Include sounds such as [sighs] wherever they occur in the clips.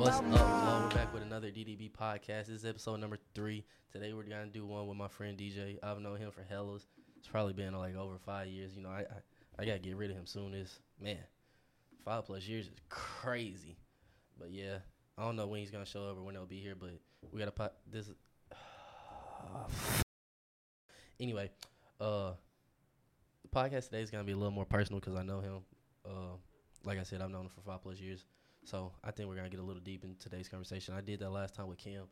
What's up? Well, we're back with another DDB podcast. This is episode number three. Today we're gonna do one with my friend DJ. I've known him for hellas. It's probably been like over five years. You know, I I, I gotta get rid of him soon. This man, five plus years is crazy. But yeah, I don't know when he's gonna show up or when he'll be here. But we gotta put this. [sighs] anyway, uh, the podcast today is gonna be a little more personal because I know him. Uh, like I said, I've known him for five plus years. So I think we're gonna get a little deep in today's conversation. I did that last time with Kim,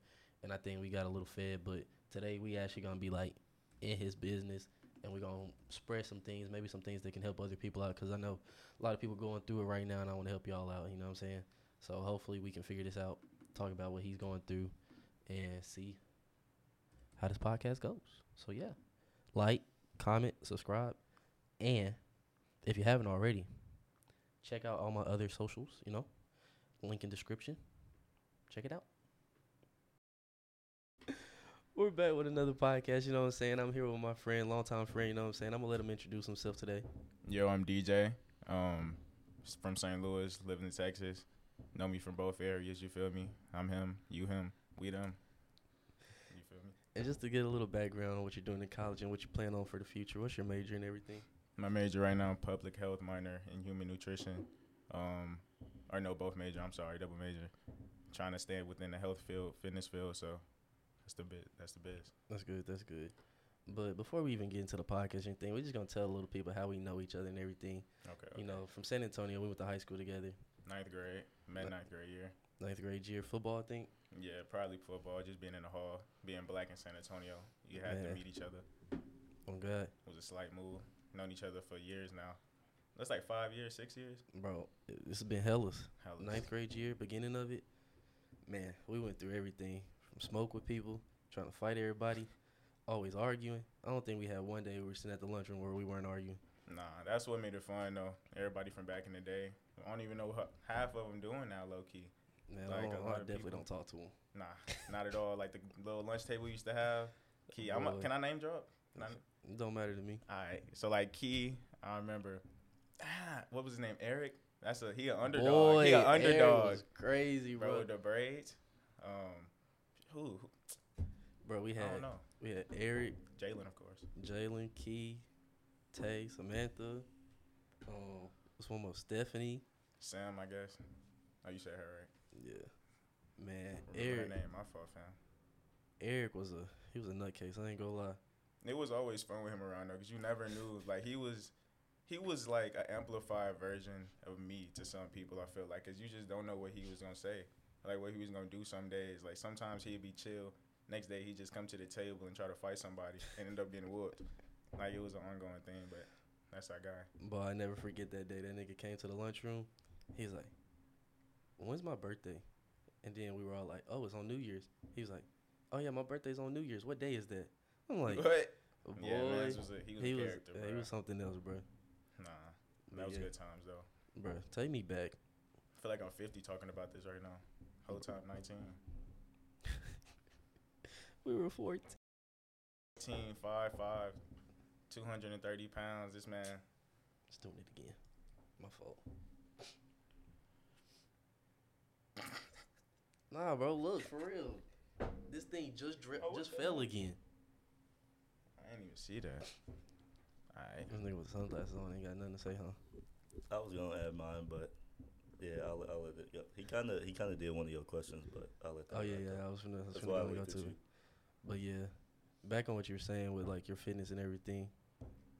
and I think we got a little fed. But today we actually gonna be like in his business, and we're gonna spread some things, maybe some things that can help other people out. Cause I know a lot of people going through it right now, and I want to help y'all out. You know what I'm saying? So hopefully we can figure this out, talk about what he's going through, and see how this podcast goes. So yeah, like, comment, subscribe, and if you haven't already, check out all my other socials. You know link in description. Check it out. We're back with another podcast, you know what I'm saying? I'm here with my friend, longtime friend, you know what I'm saying? I'm gonna let him introduce himself today. Yo, I'm DJ. Um, from St. Louis, living in Texas. Know me from both areas. You feel me? I'm him. You him. We them. You feel me? And just to get a little background on what you're doing in college and what you plan on for the future, what's your major and everything? My major right now, public health minor in human nutrition. Um, or no, both major. I'm sorry, double major. Trying to stay within the health field, fitness field. So that's the bit. That's the best. That's good. That's good. But before we even get into the podcast and thing, we're just gonna tell a little people how we know each other and everything. Okay. You know, from San Antonio, we went to high school together. Ninth grade, met ninth grade year. Ninth grade year, football, I think. Yeah, probably football. Just being in the hall, being black in San Antonio, you had Man. to meet each other. Oh God. It was a slight move. Known each other for years now. That's like five years, six years. Bro, this has been hellas. hellas. Ninth grade year, beginning of it. Man, we went through everything from smoke with people, trying to fight everybody, always arguing. I don't think we had one day we were sitting at the lunchroom where we weren't arguing. Nah, that's what made it fun though. Everybody from back in the day. I don't even know what half of them doing now, low key. Man, like I, don't, I definitely people. don't talk to them. Nah, not at all. Like the little lunch table we used to have. Key, I'm can I name drop? Don't matter to me. All right. So like Key, I remember ah, what was his name? Eric. That's a he an underdog. Boy, he an underdog. crazy, bro. bro. The braids. Um, who? Bro, we had we had Eric, Jalen, of course, Jalen, Key, Tay, Samantha. Um, what's one more? Stephanie. Sam, I guess. Oh, you said her right? Yeah. Man, Eric. Her name, my fault, fam. Eric was a he was a nutcase. I ain't gonna lie. It was always fun with him around though, cause you never knew. Like he was he was like an amplified version of me to some people. I feel like, cause you just don't know what he was gonna say, like what he was gonna do some days. Like sometimes he'd be chill, next day he'd just come to the table and try to fight somebody and end up getting whooped. Like it was an ongoing thing, but that's our guy. But I never forget that day. That nigga came to the lunchroom. He's like, "When's my birthday?" And then we were all like, "Oh, it's on New Year's." He was like, "Oh yeah, my birthday's on New Year's. What day is that?" I'm like, "What?" Boy, yeah, man, was a, he was he a character, was, yeah, he was something else, bro. That was yeah. good times though. Bro, take me back. I feel like I'm 50 talking about this right now. Whole time 19. [laughs] we were 14. 15, 5, 5, 230 pounds. This man. Just doing it again. My fault. [laughs] nah, bro, look, for real. This thing just dri- oh, just fell again. I didn't even see that. Alright. This nigga with sunglasses on ain't got nothing to say, huh? I was gonna add mine, but yeah, I'll, I'll let it. Yep. He kind of he kind of did one of your questions, but I'll let. That oh yeah, yeah. I was gonna, I was gonna go to. But yeah, back on what you were saying with like your fitness and everything,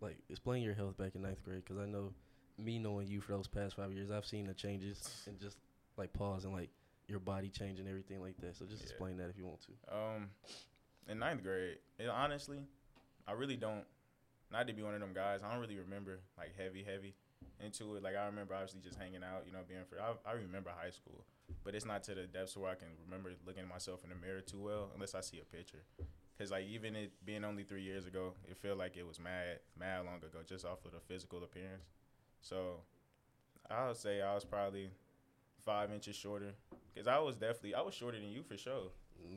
like explain your health back in ninth grade, because I know me knowing you for those past five years, I've seen the changes and just like pause and like your body change and everything like that. So just yeah. explain that if you want to. Um, in ninth grade, it, honestly, I really don't not to be one of them guys. I don't really remember like heavy, heavy into it. Like I remember obviously just hanging out, you know, being free. I, I remember high school, but it's not to the depths where I can remember looking at myself in the mirror too well, unless I see a picture. Cause like even it being only three years ago, it felt like it was mad, mad long ago, just off of the physical appearance. So I would say I was probably five inches shorter, cause I was definitely I was shorter than you for sure.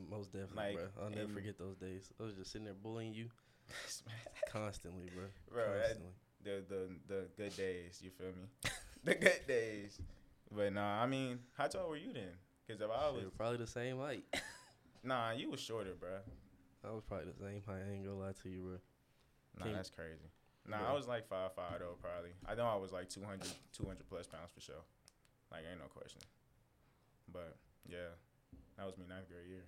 Most definitely, like, bro. I'll never forget those days. I was just sitting there bullying you [laughs] Constantly, bro. Bro, Constantly. the the the good days. You feel me? [laughs] the good days. But nah, I mean, how tall were you then? Cause if I was, Shit, probably the same height. [laughs] nah, you was shorter, bro. I was probably the same height. I ain't gonna lie to you, bro. Nah, Can't- that's crazy. Nah, Bro. I was like five five though, probably. I know I was like 200, 200 plus pounds for sure. Like, ain't no question. But yeah, that was me ninth grade year.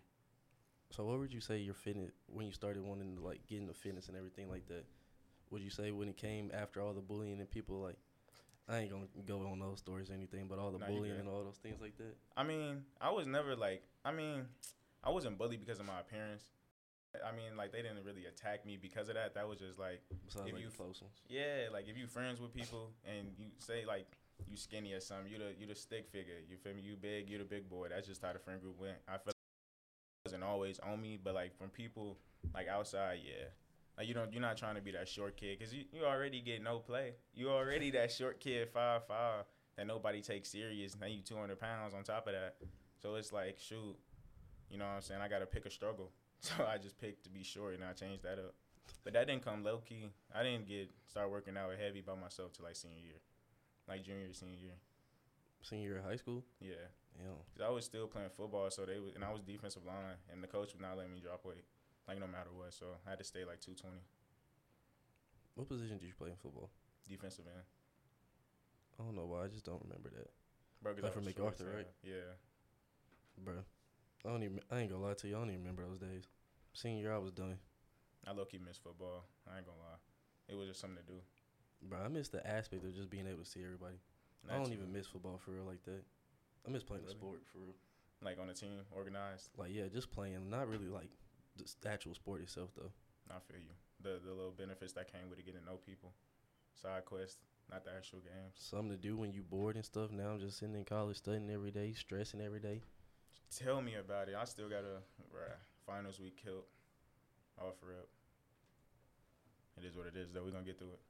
So what would you say your fitness when you started wanting to like get into fitness and everything like that? Would you say when it came after all the bullying and people like I ain't gonna go on those stories or anything, but all the Nah, bullying and all those things like that. I mean, I was never like, I mean, I wasn't bullied because of my appearance. I mean, like they didn't really attack me because of that. That was just like, Besides If like you- close ones. yeah, like if you friends with people and you say like you skinny or something, you the you the stick figure. You feel me? You big, you the big boy. That's just how the friend group went. I feel wasn't always on me, but like from people like outside, yeah. Like you don't, you're not trying to be that short kid because you, you already get no play. You already that short kid five five that nobody takes serious. Now you 200 pounds on top of that. So it's like shoot, you know what I'm saying? I got to pick a struggle. [laughs] So I just picked to be short and I changed that up. But that didn't come low key. I didn't get start working out heavy by myself till like senior year, like junior senior year. Senior year of high school? Yeah, Yeah. 'Cause I was still playing football, so they was, and I was defensive line, and the coach would not let me drop weight, like no matter what. So I had to stay like 220 What position did you play in football? defensive end. I don't know why. I just don't remember that, Bro, 'cause Play I for was MacArthur, right? Yeah. bro. I don't even. I ain't gonna lie to you. I don't even remember those days. Senior year, I was done. I low key miss football. I ain't gonna lie. It was just something to do. Bro, I miss the aspect of just being able to see everybody. I don't too- even miss football for real like that. I miss playing the sport for real. like on a team, organized. Like yeah, just playing. Not really like the actual sport itself though. I feel you. The the little benefits that came with it, getting to know people, side quest, not the actual game. Something to do when you bored and stuff. Now I'm just sitting in college studying every day, stressing every day. Tell me about it. I still got a right, finals week killed. Offer up. It is what it is, though. We're gonna get through it.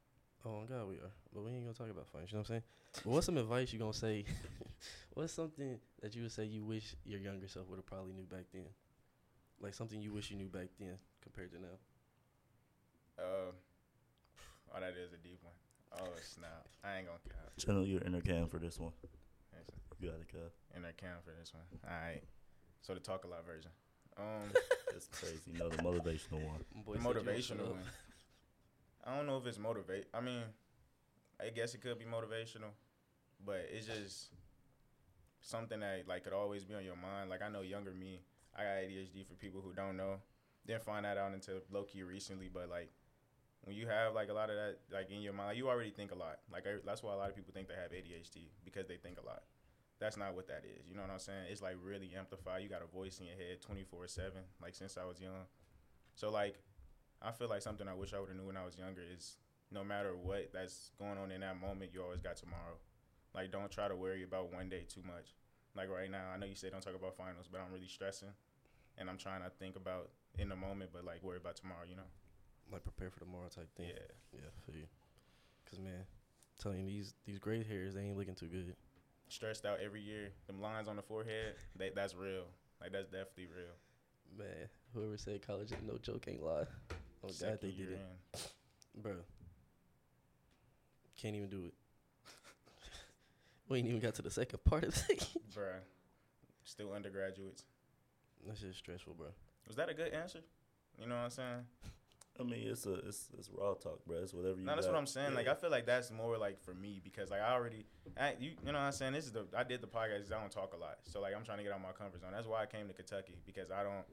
Oh my God, we are. But we ain't gonna talk about finance. You know what I'm saying? But what's some advice you gonna say? [laughs] what's something that you would say you wish your younger self would have probably knew back then? Like something you wish you knew back then compared to now. Uh, oh, that is a deep one. Oh snap! I ain't gonna count. Channel your inner cam for this one. Listen, You got it, Kev. In their count for this one. All right. So the talk a lot version. Um, [laughs] It's crazy. No, the motivational one. Boy the said you don't shut motivational one. I don't know if it's motivate. I mean, I guess it could be motivational, but it's just something that like could always be on your mind. Like I know younger me, I got ADHD for people who don't know. Didn't find that out until low key recently, but like when you have like a lot of that like in your mind, you already think a lot. Like I, that's why a lot of people think they have ADHD because they think a lot. That's not what that is. You know what I'm saying? It's like really amplified. You got a voice in your head 24 seven. Like since I was young, so like I feel like something I wish I would have knew when I was younger is no matter what that's going on in that moment, you always got tomorrow. Like don't try to worry about one day too much. Like right now, I know you say don't talk about finals, but I'm really stressing, and I'm trying to think about in the moment, but like worry about tomorrow. You know? Like prepare for tomorrow type thing. Yeah. Yeah, for you. Cause man, telling you these these gray hairs they ain't looking too good. Stressed out every year. Them lines on the forehead, [laughs] they, that's real. Like that's definitely real. Man, whoever said college ain't no joke ain't lie. Oh God, Second they did it, in. bro. Can't even do it. [laughs] we ain't even got to the second part of it. [laughs] bruh. Still undergraduates. That's just stressful, bro. Was that a good answer? You know what I'm saying? I mean, it's a it's it's raw talk, bro. It's whatever you. No, that's got. what I'm saying. Like I feel like that's more like for me because like I already, I, you you know what I'm saying. This is the I did the podcast. I don't talk a lot, so like I'm trying to get out my comfort zone. That's why I came to Kentucky because I don't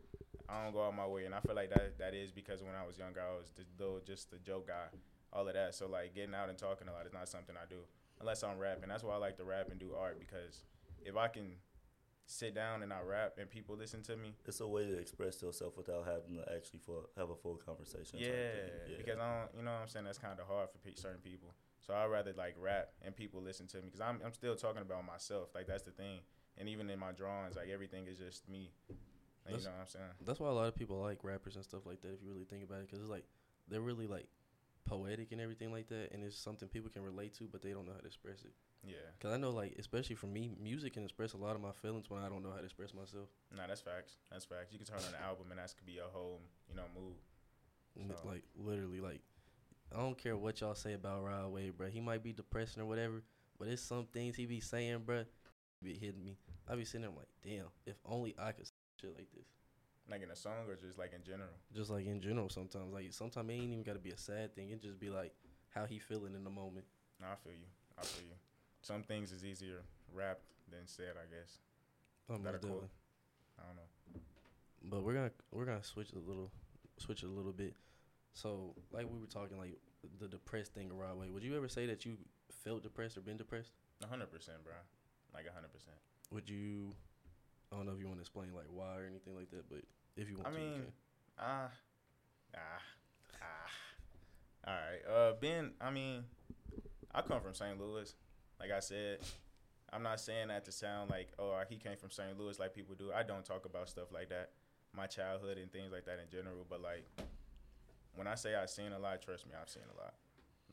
I don't go out my way, and I feel like that that is because when I was younger I was the, little just the joke guy, all of that. So like getting out and talking a lot is not something I do unless I'm rapping. That's why I like to rap and do art because if I can sit down and I rap and people listen to me, it's a way to express yourself without having to actually have a full conversation. type Yeah, because I don't, you know what I'm saying? That's kind of hard for pe- certain people. So I'd rather like rap and people listen to me because I'm, I'm still talking about myself. Like that's the thing. And even in my drawings, like everything is just me. You That's- know what I'm saying? That's why a lot of people like rappers and stuff like that. If you really think about it, because it's like they're really like poetic and everything like that, and it's something people can relate to, but they don't know how to express it. Yeah. Cause I know, like, especially for me, music can express a lot of my feelings when I don't know how to express myself. Nah, that's facts. That's facts. You can turn on an album and that could be a whole, you know, mood. So- Like literally, like I don't care what y'all say about Rod Wave, bro. He might be depressing or whatever, but it's some things he be saying, bro. be hitting me. I be sitting there I'm like, damn, if only I could shit like this. Like in a song or just like in general? Just like in general, sometimes like sometimes it ain't even got to be a sad thing. It just be like how he feeling in the moment. No, I feel you. I feel you. Some things is easier rapped than said, I guess. Oh, Got a most quote? definitely. I don't know. But we're gonna we're gonna switch a little, switch it a little bit. So like we were talking like the depressed thing the right way. Would you ever say that you felt depressed or been depressed? A hundred percent, bro. Like a hundred percent. Would you? I don't know if you want to explain like why or anything like that, but if you want I to, you mean, can. ah, ah, ah. All right. Uh, Ben. I mean, I come from St. Louis. Like I said, I'm not saying that to sound like oh he came from St. Louis like people do. I don't talk about stuff like that, my childhood and things like that in general. But like, when I say I've seen a lot, trust me, I've seen a lot.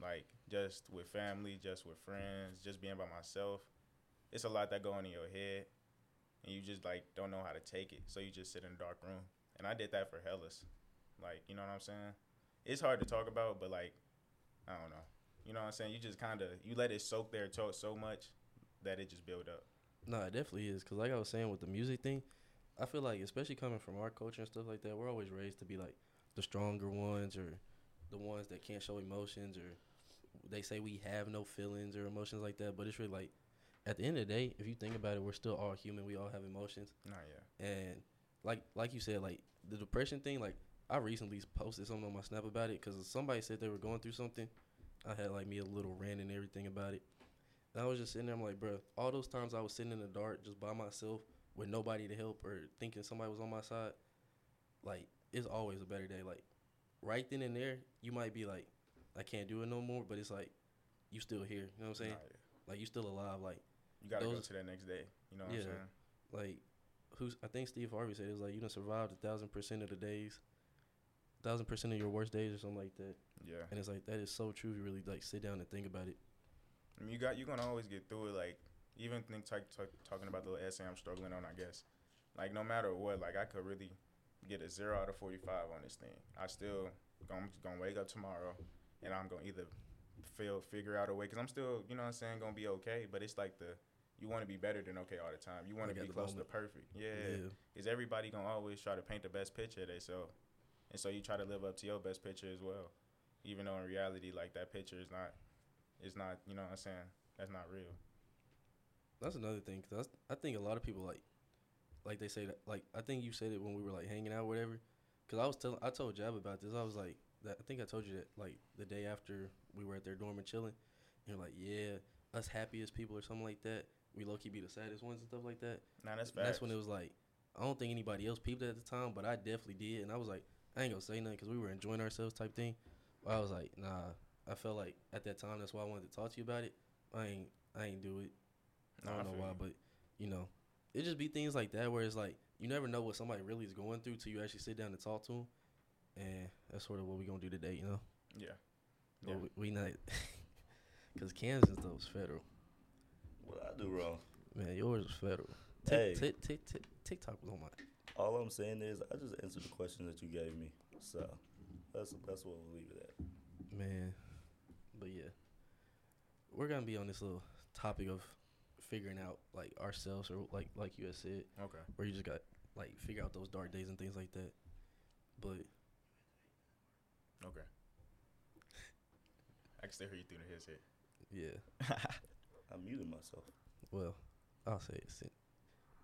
Like just with family, just with friends, just being by myself. It's a lot that go on in your head, and you just like don't know how to take it. So you just sit in a dark room. And I did that for Hellas. Like, you know what I'm saying? It's hard to talk about, but like, I don't know. You know what I'm saying? You just kind of you let it soak there so so much that it just build up. No, it definitely is. Cause like I was saying with the music thing, I feel like especially coming from our culture and stuff like that, we're always raised to be like the stronger ones or the ones that can't show emotions or they say we have no feelings or emotions like that. But it's really like at the end of the day, if you think about it, we're still all human. We all have emotions. Nah, yeah. And like like you said, like the depression thing, like I recently posted something on my snap about it because somebody said they were going through something. I had like me a little rant and everything about it. And I was just sitting there, I'm like, bro, all those times I was sitting in the dark just by myself with nobody to help or thinking somebody was on my side, like it's always a better day. Like right then and there, you might be like, I can't do it no more, but it's like you still here. You know what I'm saying? Nah, yeah. Like you still alive. Like You gotta go Those- to that next day. You know what Yeah. I'm saying? like who's I think Steve Harvey said it was like you done survived a thousand percent of the days, thousand percent of your worst days or something like that. Yeah. And it's like that is so true. if You really like sit down and think about it. I mean, you got you're gonna always get through it. Like even think talk, talk, talking about the little essay I'm struggling on. I guess like no matter what, like I could really get a zero out of 45 on this thing. I still gonna gonna wake up tomorrow and I'm gonna either feel figure out a way because I'm still you know what I'm saying gonna be okay. But it's like the you want to be better than okay all the time. You want to be close moment. to perfect. Yeah. Is everybody gonna always try to paint the best picture of themselves, and so you try to live up to your best picture as well, even though in reality, like that picture is not, is not. You know what I'm saying? That's not real. That's another thing. Cause that's, I think a lot of people like, like they say that. Like I think you said it when we were like hanging out, or whatever. Cause I was telling, I told Jab about this. I was like, that, I think I told you that like the day after we were at their dorm and chilling. And you're like, yeah, us happiest people or something like that. We low key be the saddest ones and stuff like that. Nah, that's facts. that's when it was like, I don't think anybody else peeped it at the time, but I definitely did. And I was like, I ain't gonna say nothing because we were enjoying ourselves type thing. But I was like, nah. I felt like at that time that's why I wanted to talk to you about it. I ain't, I ain't do it. Nah, I I don't know why, you. but you know, it just be things like that where it's like you never know what somebody really is going through till you actually sit down and talk to them. And that's sort of what we gonna do today, you know. yeah. But Yeah. we, we not, [laughs] cause Kansas though was federal. What I do wrong? Man, yours was federal. Hey. Tik Tik Tik TikTok was on my. All I'm saying is I just answered the question that you gave me. So that's that's what we'll leave it at. Man, but yeah, we're gonna be on this little topic of figuring out like ourselves, or like like you had said, Okay. where you just got like figure out those dark days and things like that. But Okay. [laughs] I can still hear you through the headset. yeah, [laughs] I muted myself. well, I'll say it. Sin-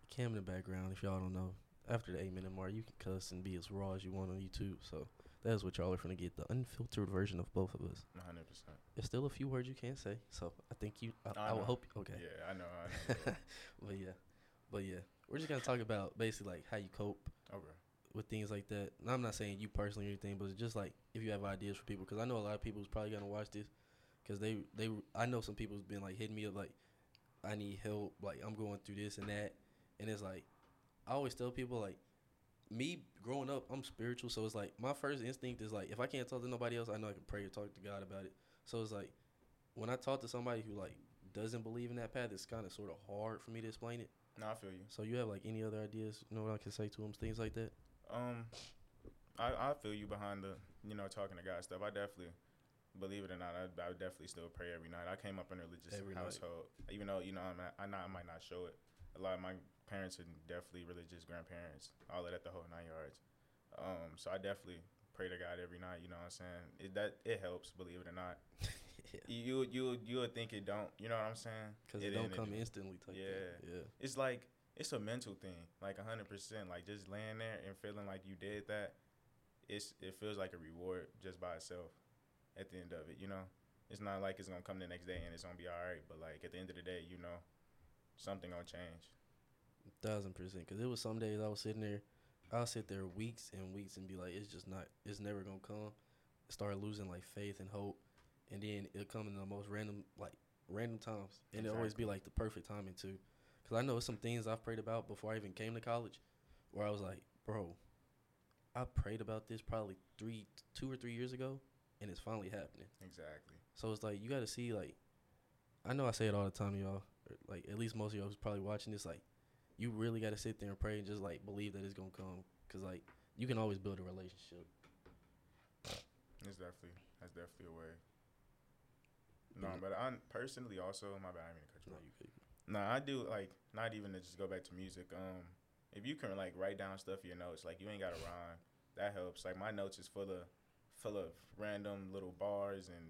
Cam in the background. If y'all don't know, after the eight minute mark, you can cuss and be as raw as you want on YouTube. So that's what y'all are gonna get the unfiltered version of both of us. 100. percent There's still a few words you can't say, so I think you. I, I I, will hope. Okay. Yeah, I know. I know. [laughs] but yeah, but yeah, we're just gonna talk about basically like how you cope okay. with things like that. And I'm not saying you personally or anything, but it's just like if you have ideas for people, because I know a lot of people is probably gonna watch this, because they they I know some people's been like hitting me up like, I need help, like I'm going through this and that, and it's like, I always tell people like, me growing up, I'm spiritual, so it's like my first instinct is like if I can't talk to nobody else, I know I can pray or talk to God about it. So it's like when I talk to somebody who like doesn't believe in that path, it's kind of sort of hard for me to explain it. No, I feel you. So you have like any other ideas? You know what I can say to them, things like that. Um, I I feel you behind the you know talking to God stuff. I definitely believe it or not, I, I would definitely still pray every night. I came up in a religious Every night. household, even though you know I'm not, I not I might not show it, a lot of my parents are definitely religious grandparents, all of that, the whole nine yards. Um, so I definitely pray to God every night. You know what I'm saying? It that it helps, believe it or not. [laughs] yeah. You you you would think it don't. You know what I'm saying? Cause it, don't come do. instantly. Yeah. Yeah. It's like it's a mental thing, like hundred percent. Like just laying there and feeling like you did that. It's it feels like a reward just by itself. At the end of it, you know, it's not like it's gonna come the next day and it's gonna be all right. But like at the end of the day, you know, something gonna change. Thousand percent. Cause it was some days I was sitting there, I'll sit there weeks and weeks and be like, it's just not, it's never gonna come. Start losing like faith and hope, and then it'll come in the most random, like random times, and it'll always be like the perfect timing too. Cause I know some things I've prayed about before I even came to college, where I was like, bro, I prayed about this probably three, two or three years ago, and it's finally happening. Exactly. So it's like you got to see like, I know I say it all the time, y'all. Like at least most of y'all who's probably watching this, like, you really got to sit there and pray and just like believe that it's gonna come, cause like you can always build a relationship. It's definitely that's definitely a way. No, but I personally also my bad. I mean to cut you No, off. you could. No, I do like not even to just go back to music. Um, if you can like write down stuff in your notes, like you ain't got to rhyme, that helps. Like my notes is full of full of random little bars and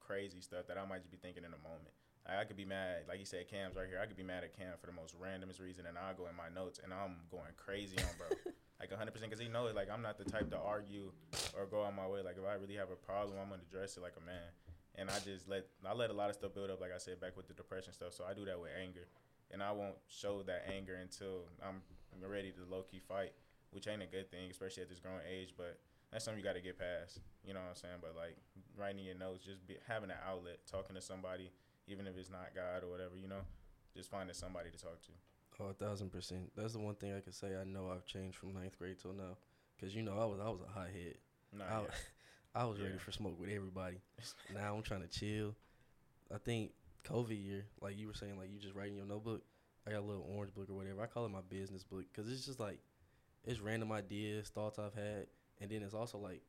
crazy stuff that I might just be thinking in a moment. Like, I could be mad, like you said, Cam's right here. I could be mad at Cam for the most randomest reason, and I'll go in my notes and I'm going crazy on bro, [laughs] like 100 percent, because he knows like I'm not the type to argue or go on my way. Like if I really have a problem, I'm gonna address it like a man and I just let I let a lot of stuff build up, like I said, back with the depression stuff. So I do that with anger, and I won't show that anger until I'm ready to low key fight, which ain't a good thing, especially at this growing age. But that's something you got to get past. You know what I'm saying? But like writing your notes, just be, having an outlet, talking to somebody, even if it's not God or whatever, you know, just finding somebody to talk to. Oh, a thousand percent. That's the one thing I can say. I know I've changed from ninth grade till now, cause you know I was I was a hot head. Nah, I, yeah. [laughs] I was ready for smoke with everybody. [laughs] now I'm trying to chill. I think COVID year, like you were saying, like you just writing your notebook. I got a little orange book or whatever. I call it my business book because it's just like it's random ideas, thoughts I've had, and then it's also like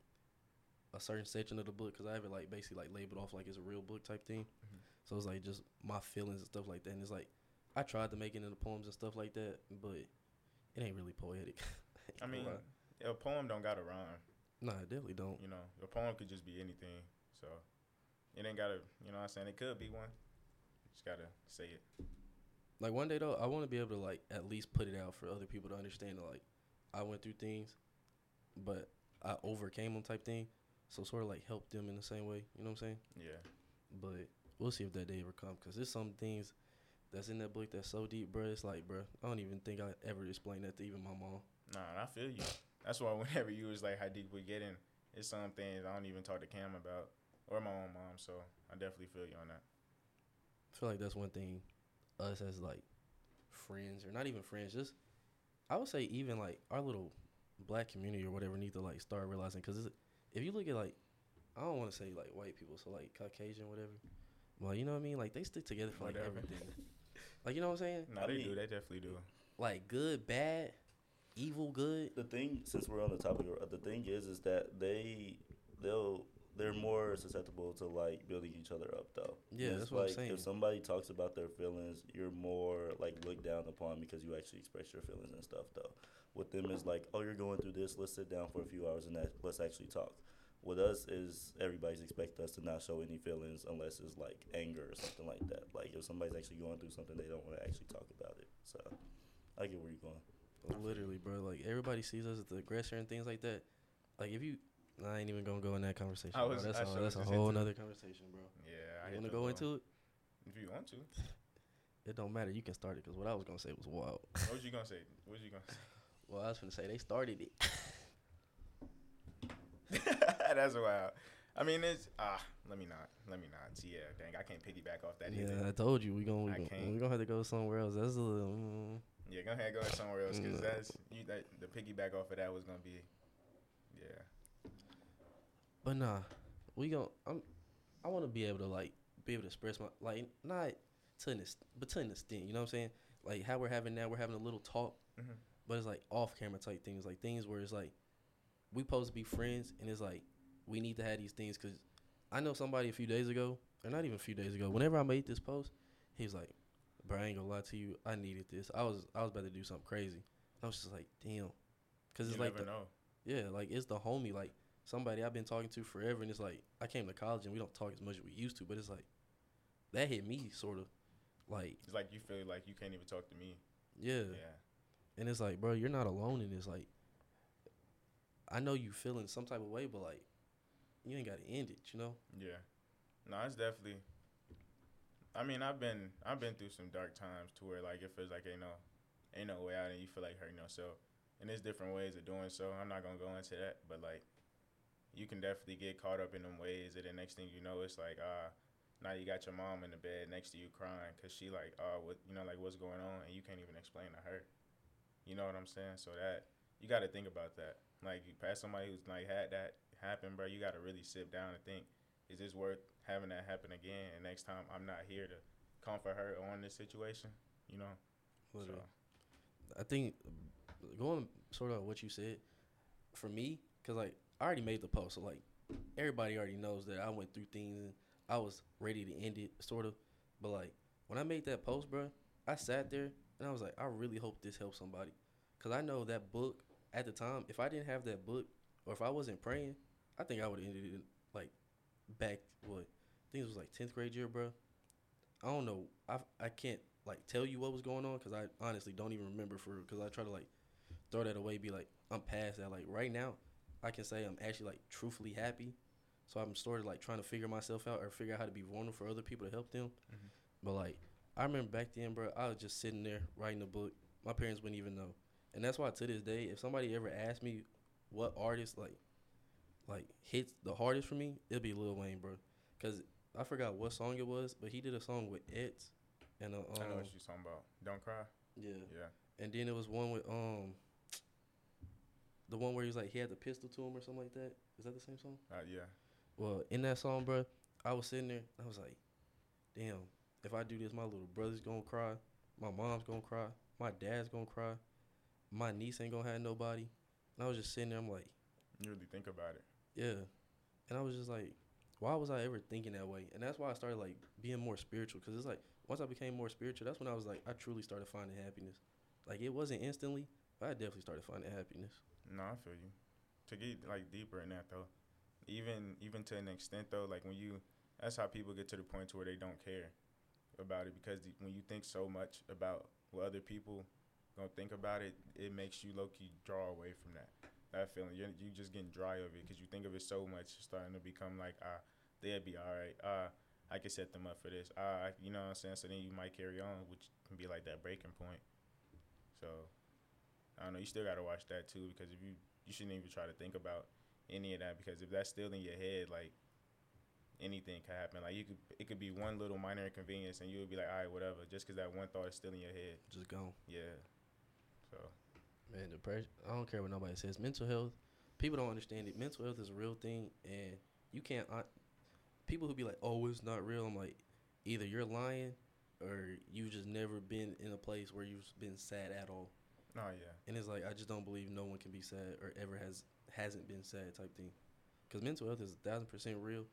a certain section of the book because I have it like basically like labeled off like it's a real book type thing. Mhm. So it's like just my feelings and stuff like that. And it's like I tried to make it into poems and stuff like that, but it ain't really poetic. [laughs] I mean, a poem don't got to rhyme. nah, I definitely don't. You know, a poem could just be anything. So it ain't gotta. You know what I'm saying? It could be one. Just gotta say it. Like one day though, I want to be able to like at least put it out for other people to understand that like I went through things, but I overcame them type thing. So sort of like help them in the same way. You know what I'm saying? Yeah. But we'll see if that day ever comes. Cause there's some things that's in that book that's so deep, bro. It's like, bro, I don't even think I ever explained that to even my mom. Nah, I feel you. That's why whenever you was like how deep we getting, it's some things I don't even talk to Cam about or my own mom. So I definitely feel you on that. I feel like that's one thing us as like friends or not even friends, just I would say even like our little black community or whatever need to like start realizing because if you look at like I don't want to say like white people, so like Caucasian whatever, well you know what I mean, like they stick together for like Whatever. everything. like you know what I'm saying? No, I they mean- do. They definitely do. Like good, bad, evil, good. The thing, since we're on the topic, of- the thing is, is that they they'll they're more susceptible to like building each other up, though. Yeah, It's that's what I'm like saying. If somebody talks about their feelings, you're more like looked down upon because you actually express your feelings and stuff, though. With them, is like, oh, you're going through this. Let's sit down for a few hours and that, let's actually talk. With us, is everybody's expect us to not show any feelings unless it's like anger or something like that. Like if somebody's actually going through something, they don't want to actually talk about it. So I get where you're going. Literally, bro. Like everybody sees us as the aggressor and things like that. Like if you, I ain't even gonna go in that conversation. I bro. was- that's I a, that's a whole into- nother conversation, bro. Yeah. You hit wanna go little- into it? If you want to. It don't matter. You can start it because what I was gonna say was wild. What was you gonna say? What was you gonna Well, I was gonna say they started it. [laughs] [laughs] That's wild. I mean, it's ah. Let me not. Let me not. Yeah. Dang. I can't piggyback off that yeah, either. I told you we gonna we I gonna, can't. we gonna have to go somewhere else. That's a little. Mm, Yeah. Go ahead. Go somewhere else because No. that's you. That the piggyback off of that was gonna be. Yeah. but nah, we gonna. I'm. I want to be able to like be able to express my like not to an ex- but to an extent. You know what I'm saying? Like how we're having now, we're having a little talk, Mhm. But it's like off camera type things, like things where it's like we supposed to be friends, and it's like we need to have these things because I know somebody a few days ago, or not even a few days ago. Whenever I made this post, he was like, Bro, I ain't gonna lie to you. I needed this. I was I was about to do something crazy. I was just like, damn, because You it's like never the, know. yeah, like it's the homie, like somebody I've been talking to forever, and it's like I came to college and we don't talk as much as we used to, but it's like that hit me sort of, like It's like you feel like you can't even talk to me. yeah, Yeah. And it's like, bro, you're not alone in this. Like, I know you feeling some type of way, but like, you ain't gotta end it, you know? Yeah. No, it's definitely. I mean, I've been I've been through some dark times to where like it feels like ain't no ain't no way out, and you feel like hurting yourself. And there's different ways of doing so. I'm not gonna go into that, but like, you can definitely get caught up in them ways, and the next thing you know, it's like ah, now you got your mom in the bed next to you crying because she like oh what you know like what's going on, and you can't even explain to her. You know what I'm saying? So that you got to think about that. Like you pass somebody who's like had that happen, bro. You got to really sit down and think is this worth having that happen again? And next time, I'm not here to comfort her on this situation, you know. Literally. So, I think going sort of what you said for me, cause like I already made the post, so like everybody already knows that I went through things and I was ready to end it, sort of. But like when I made that post, bro, I sat there and I was like, I really hope this helps somebody, cause I know that book at the time. If I didn't have that book, or if I wasn't praying, I think I would have ended it like back what I think it was like tenth grade year, bro. I don't know. I I can't like tell you what was going on because I honestly don't even remember for because I try to like throw that away, be like I'm past that. Like right now, I can say I'm actually like truthfully happy. So I'm sort of like trying to figure myself out or figure out how to be vulnerable for other people to help them. Mhm. But like I remember back then, bro, I was just sitting there writing a book. My parents wouldn't even know, and that's why to this day, if somebody ever asked me what artist like like hits the hardest for me, it'll be Lil Wayne, bro. Cause I forgot what song it was, but he did a song with it and uh, um, I know what you're talking about. Don't cry. yeah, Yeah. and then it was one with um the one where he was like he had the pistol to him or something like that. Is that the same song? Uh, yeah. Well, in that song, bro, I was sitting there. I was like, damn, if I do this, my little brother's gonna cry, my mom's gonna cry, my dad's gonna cry, my niece ain't gonna have nobody. And I was just sitting there. I'm like, You really think about it. yeah, and I was just like, why was I ever thinking that way? And that's why I started like being more spiritual. Cause it's like once I became more spiritual, that's when I was like, I truly started finding happiness. Like it wasn't instantly, but I definitely started finding happiness. No, I feel you. To get like deeper in that though, even even to an extent though, like when you, that's how people get to the point to where they don't care about it because the, when you think so much about what other people gonna think about it, it makes you low key draw away from that that feeling. You're you just getting dry of it because you think of it so much, starting to become like ah, they'll be all right. Ah, I can set them up for this. Ah, you know what I'm saying. So then you might carry on, which can be like that breaking point. So I don't know. You still gotta watch that too because if you you shouldn't even try to think about any of that because if that's still in your head, like anything could happen. Like you could it could be one little minor inconvenience and you would be like, all right, whatever, just because that one thought is still in your head. Just gone. Yeah. So Man, depression. I don't care what nobody says. Mental health. People don't understand it. Mental health is a real thing, and you can't. Uh, people who be like, "Oh, it's not real." I'm like, either you're lying, or you just never been in a place where you've been sad at all. oh yeah. And it's like I just don't believe no one can be sad or ever has hasn't been sad type thing, because mental health is a thousand percent real.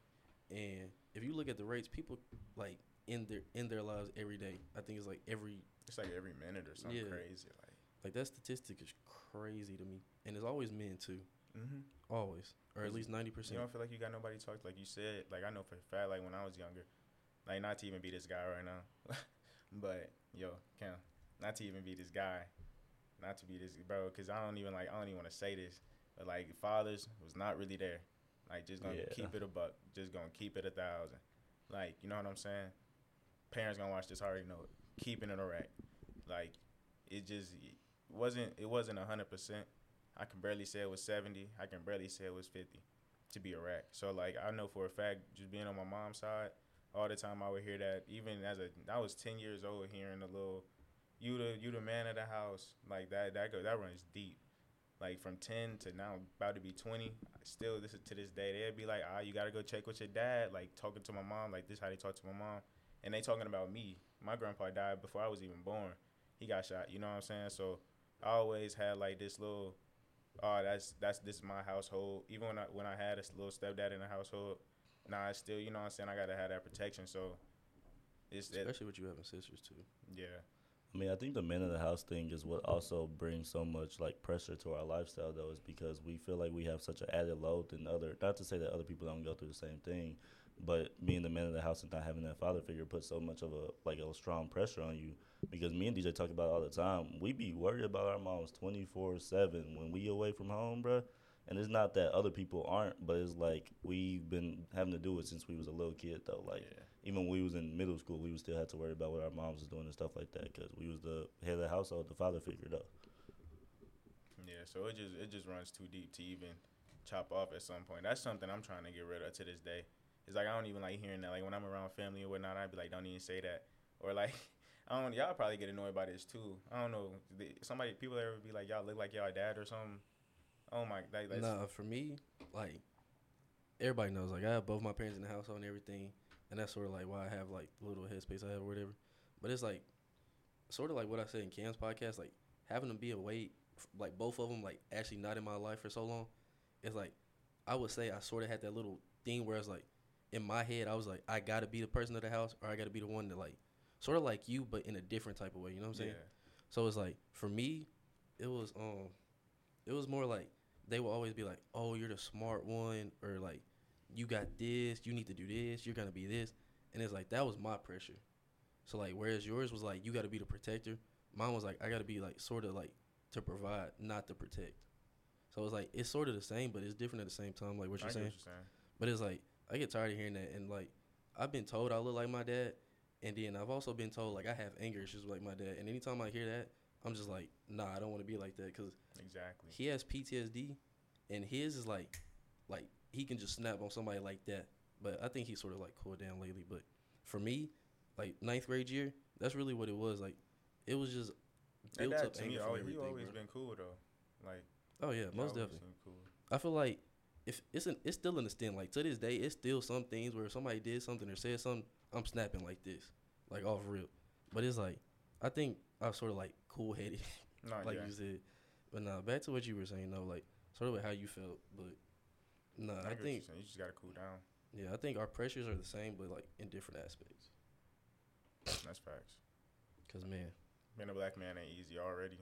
And if you look at the rates, people like in their in their lives every day. I think it's like every It's like every minute or something Yeah. crazy. Like like that statistic is crazy to me, and it's always men too. mm-hmm. Always, or at least ninety percent. you don't feel like you got nobody to talk to. Like you said, like I know for a fact, like when I was younger, like not to even be this guy right now, [laughs] but yo, Cam, not to even be this guy, not to be this bro, because I don't even like I don't even want to say this, but like fathers was not really there, like just gonna Yeah. keep it a buck, just gonna keep it a thousand, like you know what I'm saying. Parents gonna watch this already know it. Keeping it a rack, like it just it wasn't it wasn't a hundred percent. I can barely say it was seventy. I can barely say it was fifty to be a rack. So like I know for a fact, just being on my mom's side, all the time I would hear that. Even as a I was ten years old, hearing the little, you the you the man of the house, like that that go that runs deep. Like from ten to now about to be twenty, still this is to this day they'd be like, ah, you gotta go check with your dad. Like talking to my mom, like this how they talk to my mom, and they talking about me. My grandpa died before I was even born. He got shot. You know what I'm saying? So I always had like this little oh, that's that's this is my household. Even when I when I had a little stepdad in the household, nah, I still you know what I'm saying I gotta have that protection. So It's Especially with you having sisters too. yeah. I mean, I think the man of the house thing is what also brings so much like pressure to our lifestyle, though, is because we feel like we have such an added load than other. Not to say that other people don't go through the same thing, but being the man of the house and not having that father figure puts so much of a like a strong pressure on you. Because me and DJ talk about all the time. We be worried about our moms twenty four seven when we away from home, bruh. And it's not that other people aren't, but it's like we've been having to do it since we was a little kid, though. Like yeah. Even when we was in middle school, we would still had to worry about what our moms was doing and stuff like that because we was the head of the household, the father figure though. Yeah, so it just it just runs too deep to even chop off at some point. That's something I'm trying to get rid of to this day. It's like I don't even like hearing that. Like when I'm around family or whatnot, I'd be like, don't even say that. Or like, [laughs] I don't. Y'all probably get annoyed by this too. I don't know. Somebody, people ever be like, y'all look like y'all dad or something. Oh my, like that's, Nah, for me, like everybody knows, like I have both my parents in the household and everything, and that's sort of like why I have like little headspace I have or whatever. But it's like sort of like what I said in Cam's podcast, like having them be away, like both of them, like actually not in my life for so long. It's like I would say I sort of had that little thing where it's like in my head I was like I gotta be the person of the house or I gotta be the one that like sort of like you but in a different type of way. You know what I'm saying? yeah. So it's like for me, it was um, it was more like they will always be like, "Oh, you're the smart one," or like, "You got this. You need to do this. You're gonna be this," and it's like that was my pressure. So like, whereas yours was like, "You got to be the protector," mine was like, "I got to be like sort of like to provide, not to protect." So it's like it's sort of the same, but it's different at the same time. Like what you're saying. what you're saying. But it's like I get tired of hearing that, and like I've been told I look like my dad, and then I've also been told like I have anger issues like my dad. And anytime I hear that, I'm just like, nah, I don't want to be like that because Exactly. he has PTSD, and his is like, like he can just snap on somebody like that. But I think he's sort of like cooled down lately. But for me, like ninth grade year, that's really what it was. Like it was just built that up to me, always, he everything. always bro. been cool though. Like Oh yeah, most definitely. Cool. I feel like if it's an, it's still in the stem. Like to this day, it's still some things where if somebody did something or said something, I'm snapping like this, like off real. But it's like I think I'm sort of like cool headed, [laughs] like yeah. you said. But nah, back to what you were saying though, like sort of with how you felt. But nah, I, I get what you're think you just gotta cool down. yeah, I think our pressures are the same, but like in different aspects. That's facts. Cause man, Being a black man ain't easy already.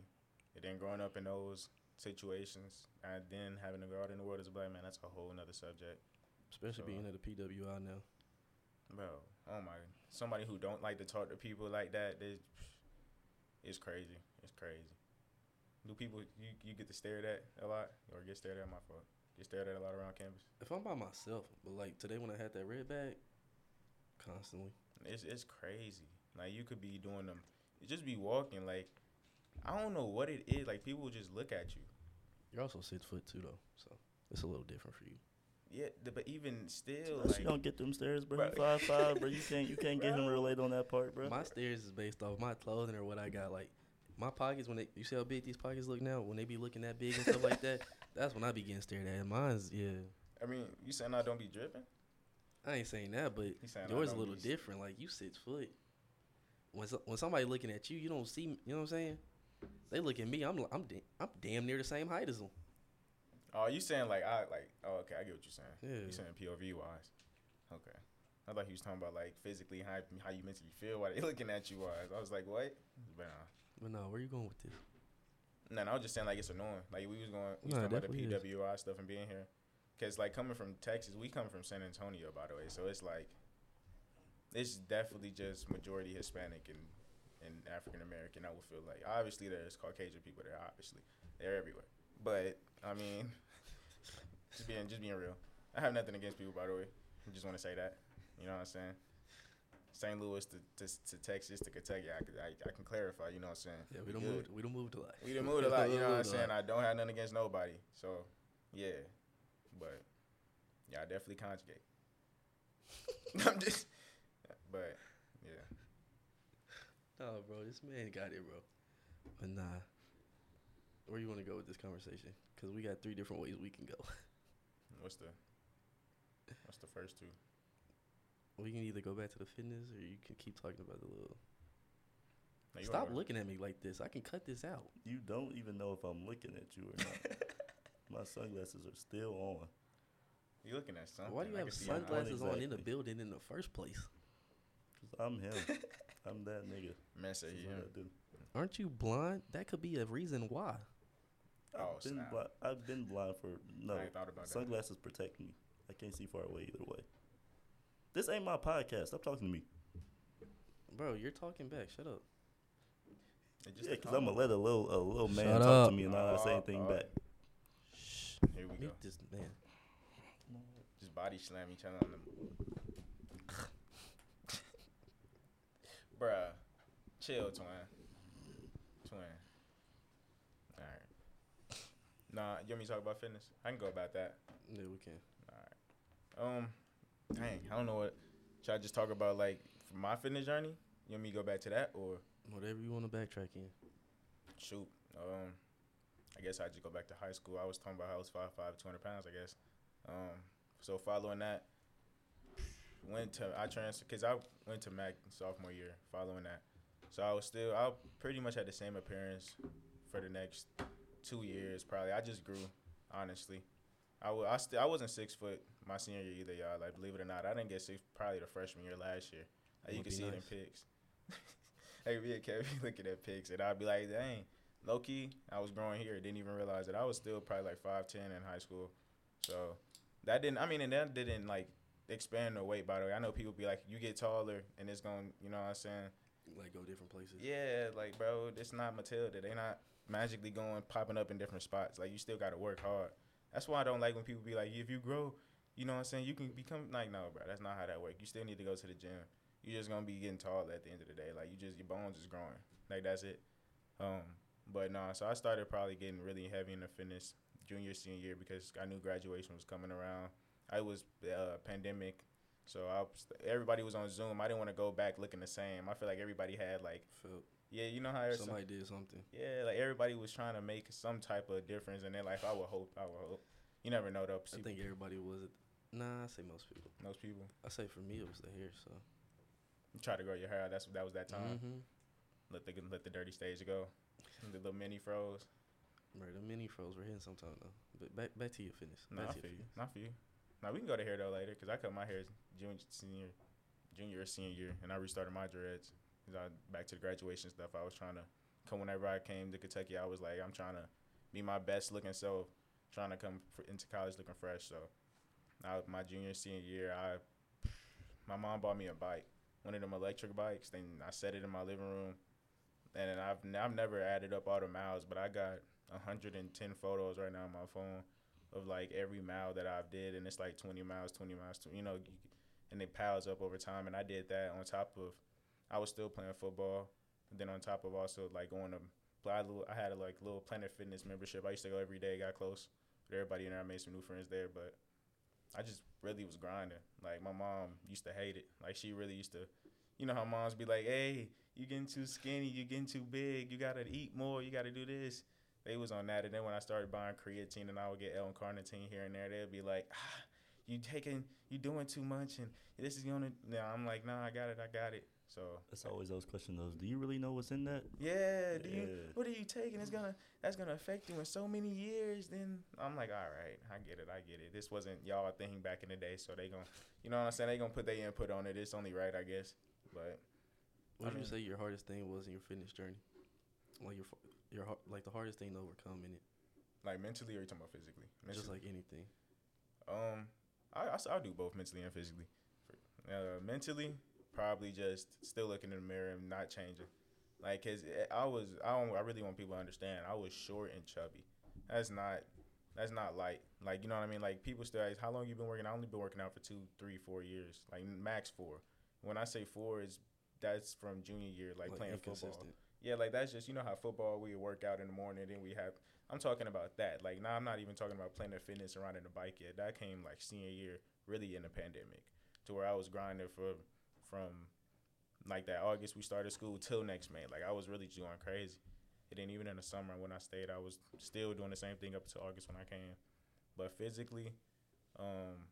And then growing up in those situations and then having to go out in the world as a black man, that's a whole nother subject. especially So- being at a PWI now. Bro, oh my, somebody who don't like to talk to people like that, they, it's crazy. It's crazy. Do people you you get to stare at a lot or get stared at? My fault. Get stared at a lot around campus. If I'm by myself, but like today when I had that red bag, constantly. It's it's crazy. Like you could be doing them, you just be walking. Like I don't know what it is. Like people just look at you. You're also six foot two though, so it's a little different for you. Yeah, th- but even still, Unless like you don't get them stares, bro. Bro. You five five, bro. You can't you can't get him [laughs] Bro. relate on that part, bro. My stares is based off my clothing or what I got. Like my pockets, when they you see how big these pockets look now, when they be looking that big and stuff like that, that's when I be getting stared at. Mine's yeah. I mean, you saying I don't be dripping? I ain't saying that, but saying yours a little be- different. Like you six foot. When so, when somebody looking at you, you don't see. You know what I'm saying? They look at me. I'm I'm da- I'm damn near the same height as them. Oh, you saying like I like? Oh, okay, I get what you're saying. Yeah. You saying POV wise? Okay. I thought he was talking about like physically how how you mentally feel while they [laughs] looking at you wise. I was like, what? But nah. But no, where you going with this? No, no, I was just saying like it's annoying. Like we was going, we was it talking about the definitely is. PWI stuff and being here, cause like coming from Texas, we come from San Antonio, by the way. So it's like, it's definitely just majority Hispanic and and African American. I would feel like obviously there's Caucasian people there. Obviously, they're everywhere. But I mean, [laughs] just being just being real. I have nothing against people, by the way. I just want to say that. You know what I'm saying? St. Louis to, to, to Texas to Kentucky, I, could- I, I can clarify. You know what I'm saying? Yeah, we We don't good. move. We don't move a lot. We done moved a lot, you know [laughs] what I'm saying? I don't have nothing against nobody. So, yeah. But, yeah, I definitely conjugate. [laughs] I'm just, but, yeah. No, bro, this man got it, bro. But nah, where you want to go with this conversation? Because we got three different ways we can go. [laughs] What's the, what's the first two? We can either go back to the fitness, or you can keep talking about the little. No, Stop wanna looking at me like this. I can cut this out. You don't even know if I'm looking at you or not. [laughs] My sunglasses are still on. You looking at something. Why do you I have can see sunglasses on in the building in the first place? 'Cause I'm him. [laughs] I'm that nigga. Man said This he is what him. I do. Aren't you blind? That could be a reason why. Oh, I've been snap. blind. I've been blind for no. I thought about that. Sunglasses protect me. I can't see far away either way. This ain't my podcast. Stop talking to me. Bro, you're talking back. Shut up. Just Yeah, because I'm gonna let a little a little man Shut talk up. to me and I not say anything oh. back. Shh. Here we go. Meet this man. Just body slam each other on them. [laughs] Bruh. Chill, twin. Twin. Alright. Nah, you want me to talk about fitness? I can go about that. Yeah, we can. All right. Um, dang, I don't know what. Should I just talk about like my fitness journey? You want me to go back to that or Whatever you want to backtrack in. shoot? Um, I guess I just go back to high school. I was talking about how I was five five, two hundred pounds. I guess. Um, so following that, went to I transferred because I went to Mac sophomore year. Following that, so I was still I pretty much had the same appearance for the next two years. Probably I just grew honestly. I wa- I, st- I wasn't six foot my senior year either, y'all. Like believe it or not, I didn't get six probably the freshman year last year. Like, you can see it in nice. pics. [laughs] like me and Kevin looking at pics, and I'd be like, dang, low key, I was growing here. Didn't even realize that I was still probably like five ten in high school. So that didn't. I mean, and that didn't like expand the weight. By the way, I know people be like, you get taller, and it's going. You know what I'm saying? Like go different places. Yeah, like bro, it's not Matilda. They not magically going popping up in different spots. Like you still got to work hard. That's why I don't like when people be like, if you grow, you know what I'm saying, you can become like no, bro. That's not how that works. You still need to go to the gym. You're just gonna be getting tall at the end of the day. Like you just your bones is growing. Like that's it. Um, but no, so I started probably getting really heavy in the fitness junior senior year because I knew graduation was coming around. I was uh, pandemic, so I was, everybody was on Zoom. I didn't want to go back looking the same. I feel like everybody had like yeah, you know how there's some, somebody did something. yeah, like everybody was trying to make some type of difference in their life. I would hope. I would hope. You never know though. I think everybody was it. Nah, I say most people. most people I say for me it was the hair. So. you try to grow your hair. out. That's that was that time. Mm-hmm. Let the let the dirty stage go. The little mini froze. Right, the mini froze were hitting sometime though. But back back to your fitness. Back to your you. Not for you. Now we can go to hair though later because I cut my hair junior, senior, junior or senior year, and I restarted my dreads. Back to the graduation stuff. I was trying to come whenever I came to Kentucky. I was like, I'm trying to be my best looking self, trying to come into college looking fresh. So, I, my junior senior year, I my mom bought me a bike, one of them electric bikes. Then I set it in my living room, and I've n- I've never added up all the miles, but I got 110 photos right now on my phone of like every mile that I've did, and it's like 20 miles, 20 miles, tw- you know, and it piles up over time. And I did that on top of, I was still playing football, and then on top of also like going to, I, I had a like little Planet Fitness membership. I used to go every day, got close with everybody in there. I made some new friends there, but I just really was grinding. Like my mom used to hate it. Like she really used to, you know how moms be like, "Hey, you getting too skinny, you getting too big, you gotta eat more, you gotta do this." They was on that, and then when I started buying creatine and I would get L-carnitine here and there, they'd be like, ah, "You taking, you doing too much, and this is gonna." Now I'm like, "Nah, I got it, I got it." So It's always those questions. Those. Do you really know what's in that? yeah, do you? Yeah. What are you taking? It's gonna that's gonna affect you in so many years. Then I'm like, all right, I get it, I get it. This wasn't y'all thing back in the day, so they gonna, you know what I'm saying? They gonna put their input on it. It's only right, I guess. But What I would you mean- say your hardest thing was in your fitness journey? Like your your har- like the hardest thing to overcome in it, like mentally, or you talking about physically? just like anything. Um, I I do both mentally and physically. Uh, mentally, probably just still looking in the mirror and not changing. Like, cause I was, I don't, I really want people to understand. I was short and chubby. That's not, that's not light. Like, you know what I mean? Like, people still ask, how long you been working? I only been working out for two, three, four years. Like max four. When I say four, is that's from junior year, like, playing football. Yeah, like that's just you know how football we work out in the morning, then we have. I'm talking about that. Like now, I'm not even talking about playing Planet Fitness and riding a bike yet. That came like senior year, really in the pandemic, to where I was grinding for from like that August we started school till next May. Like I was really going crazy. Then even in the summer when I stayed, I was still doing the same thing up until August when I came. But physically, um,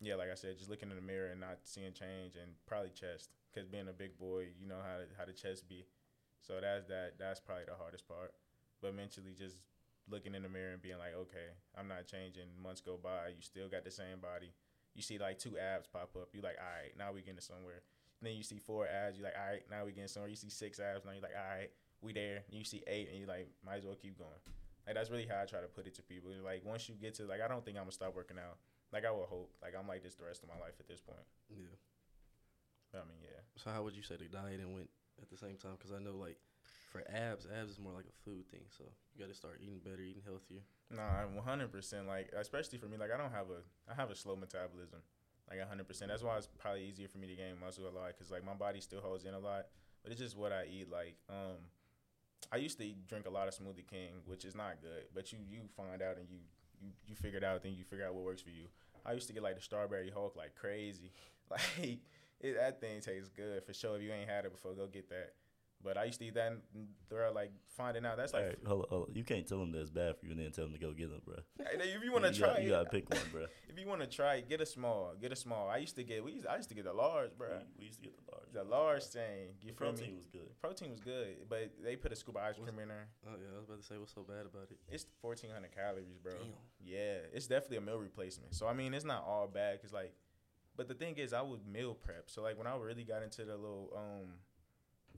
yeah, like I said, just looking in the mirror and not seeing change, and probably chest, because being a big boy, you know how how the chest be. So that's that. That's probably the hardest part. But mentally, just looking in the mirror and being like, okay, I'm not changing. Months go by, you still got the same body. You see like two abs pop up. You like, all right, now we getting somewhere. then you see four abs, you're like, all right, now we getting somewhere. You see six abs, now you're like, all right, we there. And you see eight, and you're like, might as well keep going. Like that's really how I try to put it to people. Like once you get to like, I don't think I'm gonna stop working out. Like I would hope. Like I'm like this the rest of my life at this point. Yeah. I mean, yeah. So how would you say the dieting went at the same time? Because I know like for abs, abs is more like a food thing. So you got to start eating better, eating healthier. No, I'm 100 percent like, especially for me, like I don't have a, I have a slow metabolism, like 100 percent. That's why it's probably easier for me to gain muscle a lot, cause like my body still holds in a lot, but it's just what I eat. Like, um, I used to drink a lot of Smoothie King, which is not good, but you you find out and you you you figure it out, then you figure out what works for you. I used to get like the strawberry Hulk like crazy, [laughs] like it, that thing tastes good for sure. If you ain't had it before, go get that. But I used to eat that and they're like finding out that's like Alright, hold on, hold on. You can't tell them that's bad for you and then tell them to go get them, bro. Hey, if you want to try got, you gotta pick one, bro. [laughs] if you want to try it, get a small, get a small. I used to get we used, I used to get the large, bro. We, we used to get the large. The large thing. You The protein me? was good. Protein was good, but they put a scoop of ice What's- cream in there. Oh yeah, I was about to say what's so bad about it. It's 1400 calories, bro. Damn. Yeah, it's definitely a meal replacement. So I mean, it's not all bad cuz like but the thing is I would meal prep. So like when I really got into the little um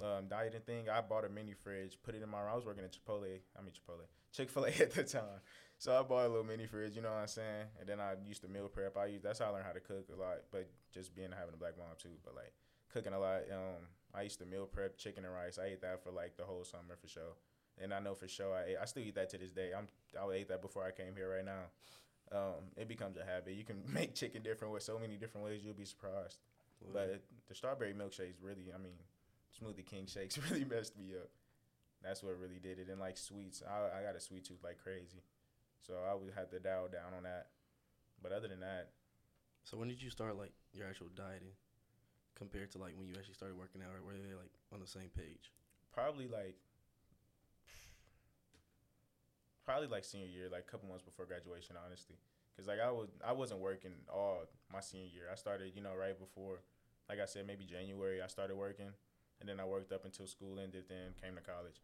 um dieting thing, I bought a mini fridge, put it in my I was working at Chipotle, I mean Chipotle, Chick-fil-A [laughs] at the time. So I bought a little mini fridge, you know what I'm saying? And then I used to meal prep. I used that's how I learned how to cook a lot, but just being having a black mom too, but like cooking a lot. Um I used to meal prep chicken and rice. I ate that for like the whole summer for sure. And I know for sure I ate, I still eat that to this day. I'm I would ate that before I came here right now. Um, it becomes a habit. You can [laughs] make chicken different with so many different ways. You'll be surprised. But the strawberry milkshakes really, I mean, Smoothie King shakes [laughs] really messed me up. That's what really did it. And like sweets, I, I got a sweet tooth like crazy, so I would have to dial down on that. But other than that, So when did you start like your actual dieting compared to like when you actually started working out? Or were they like on the same page? probably like probably like senior year, like a couple months before graduation, honestly. Cause like I would, I wasn't working all my senior year. I started, you know, right before, like I said, maybe January. I started working, and then I worked up until school ended. Then came to college.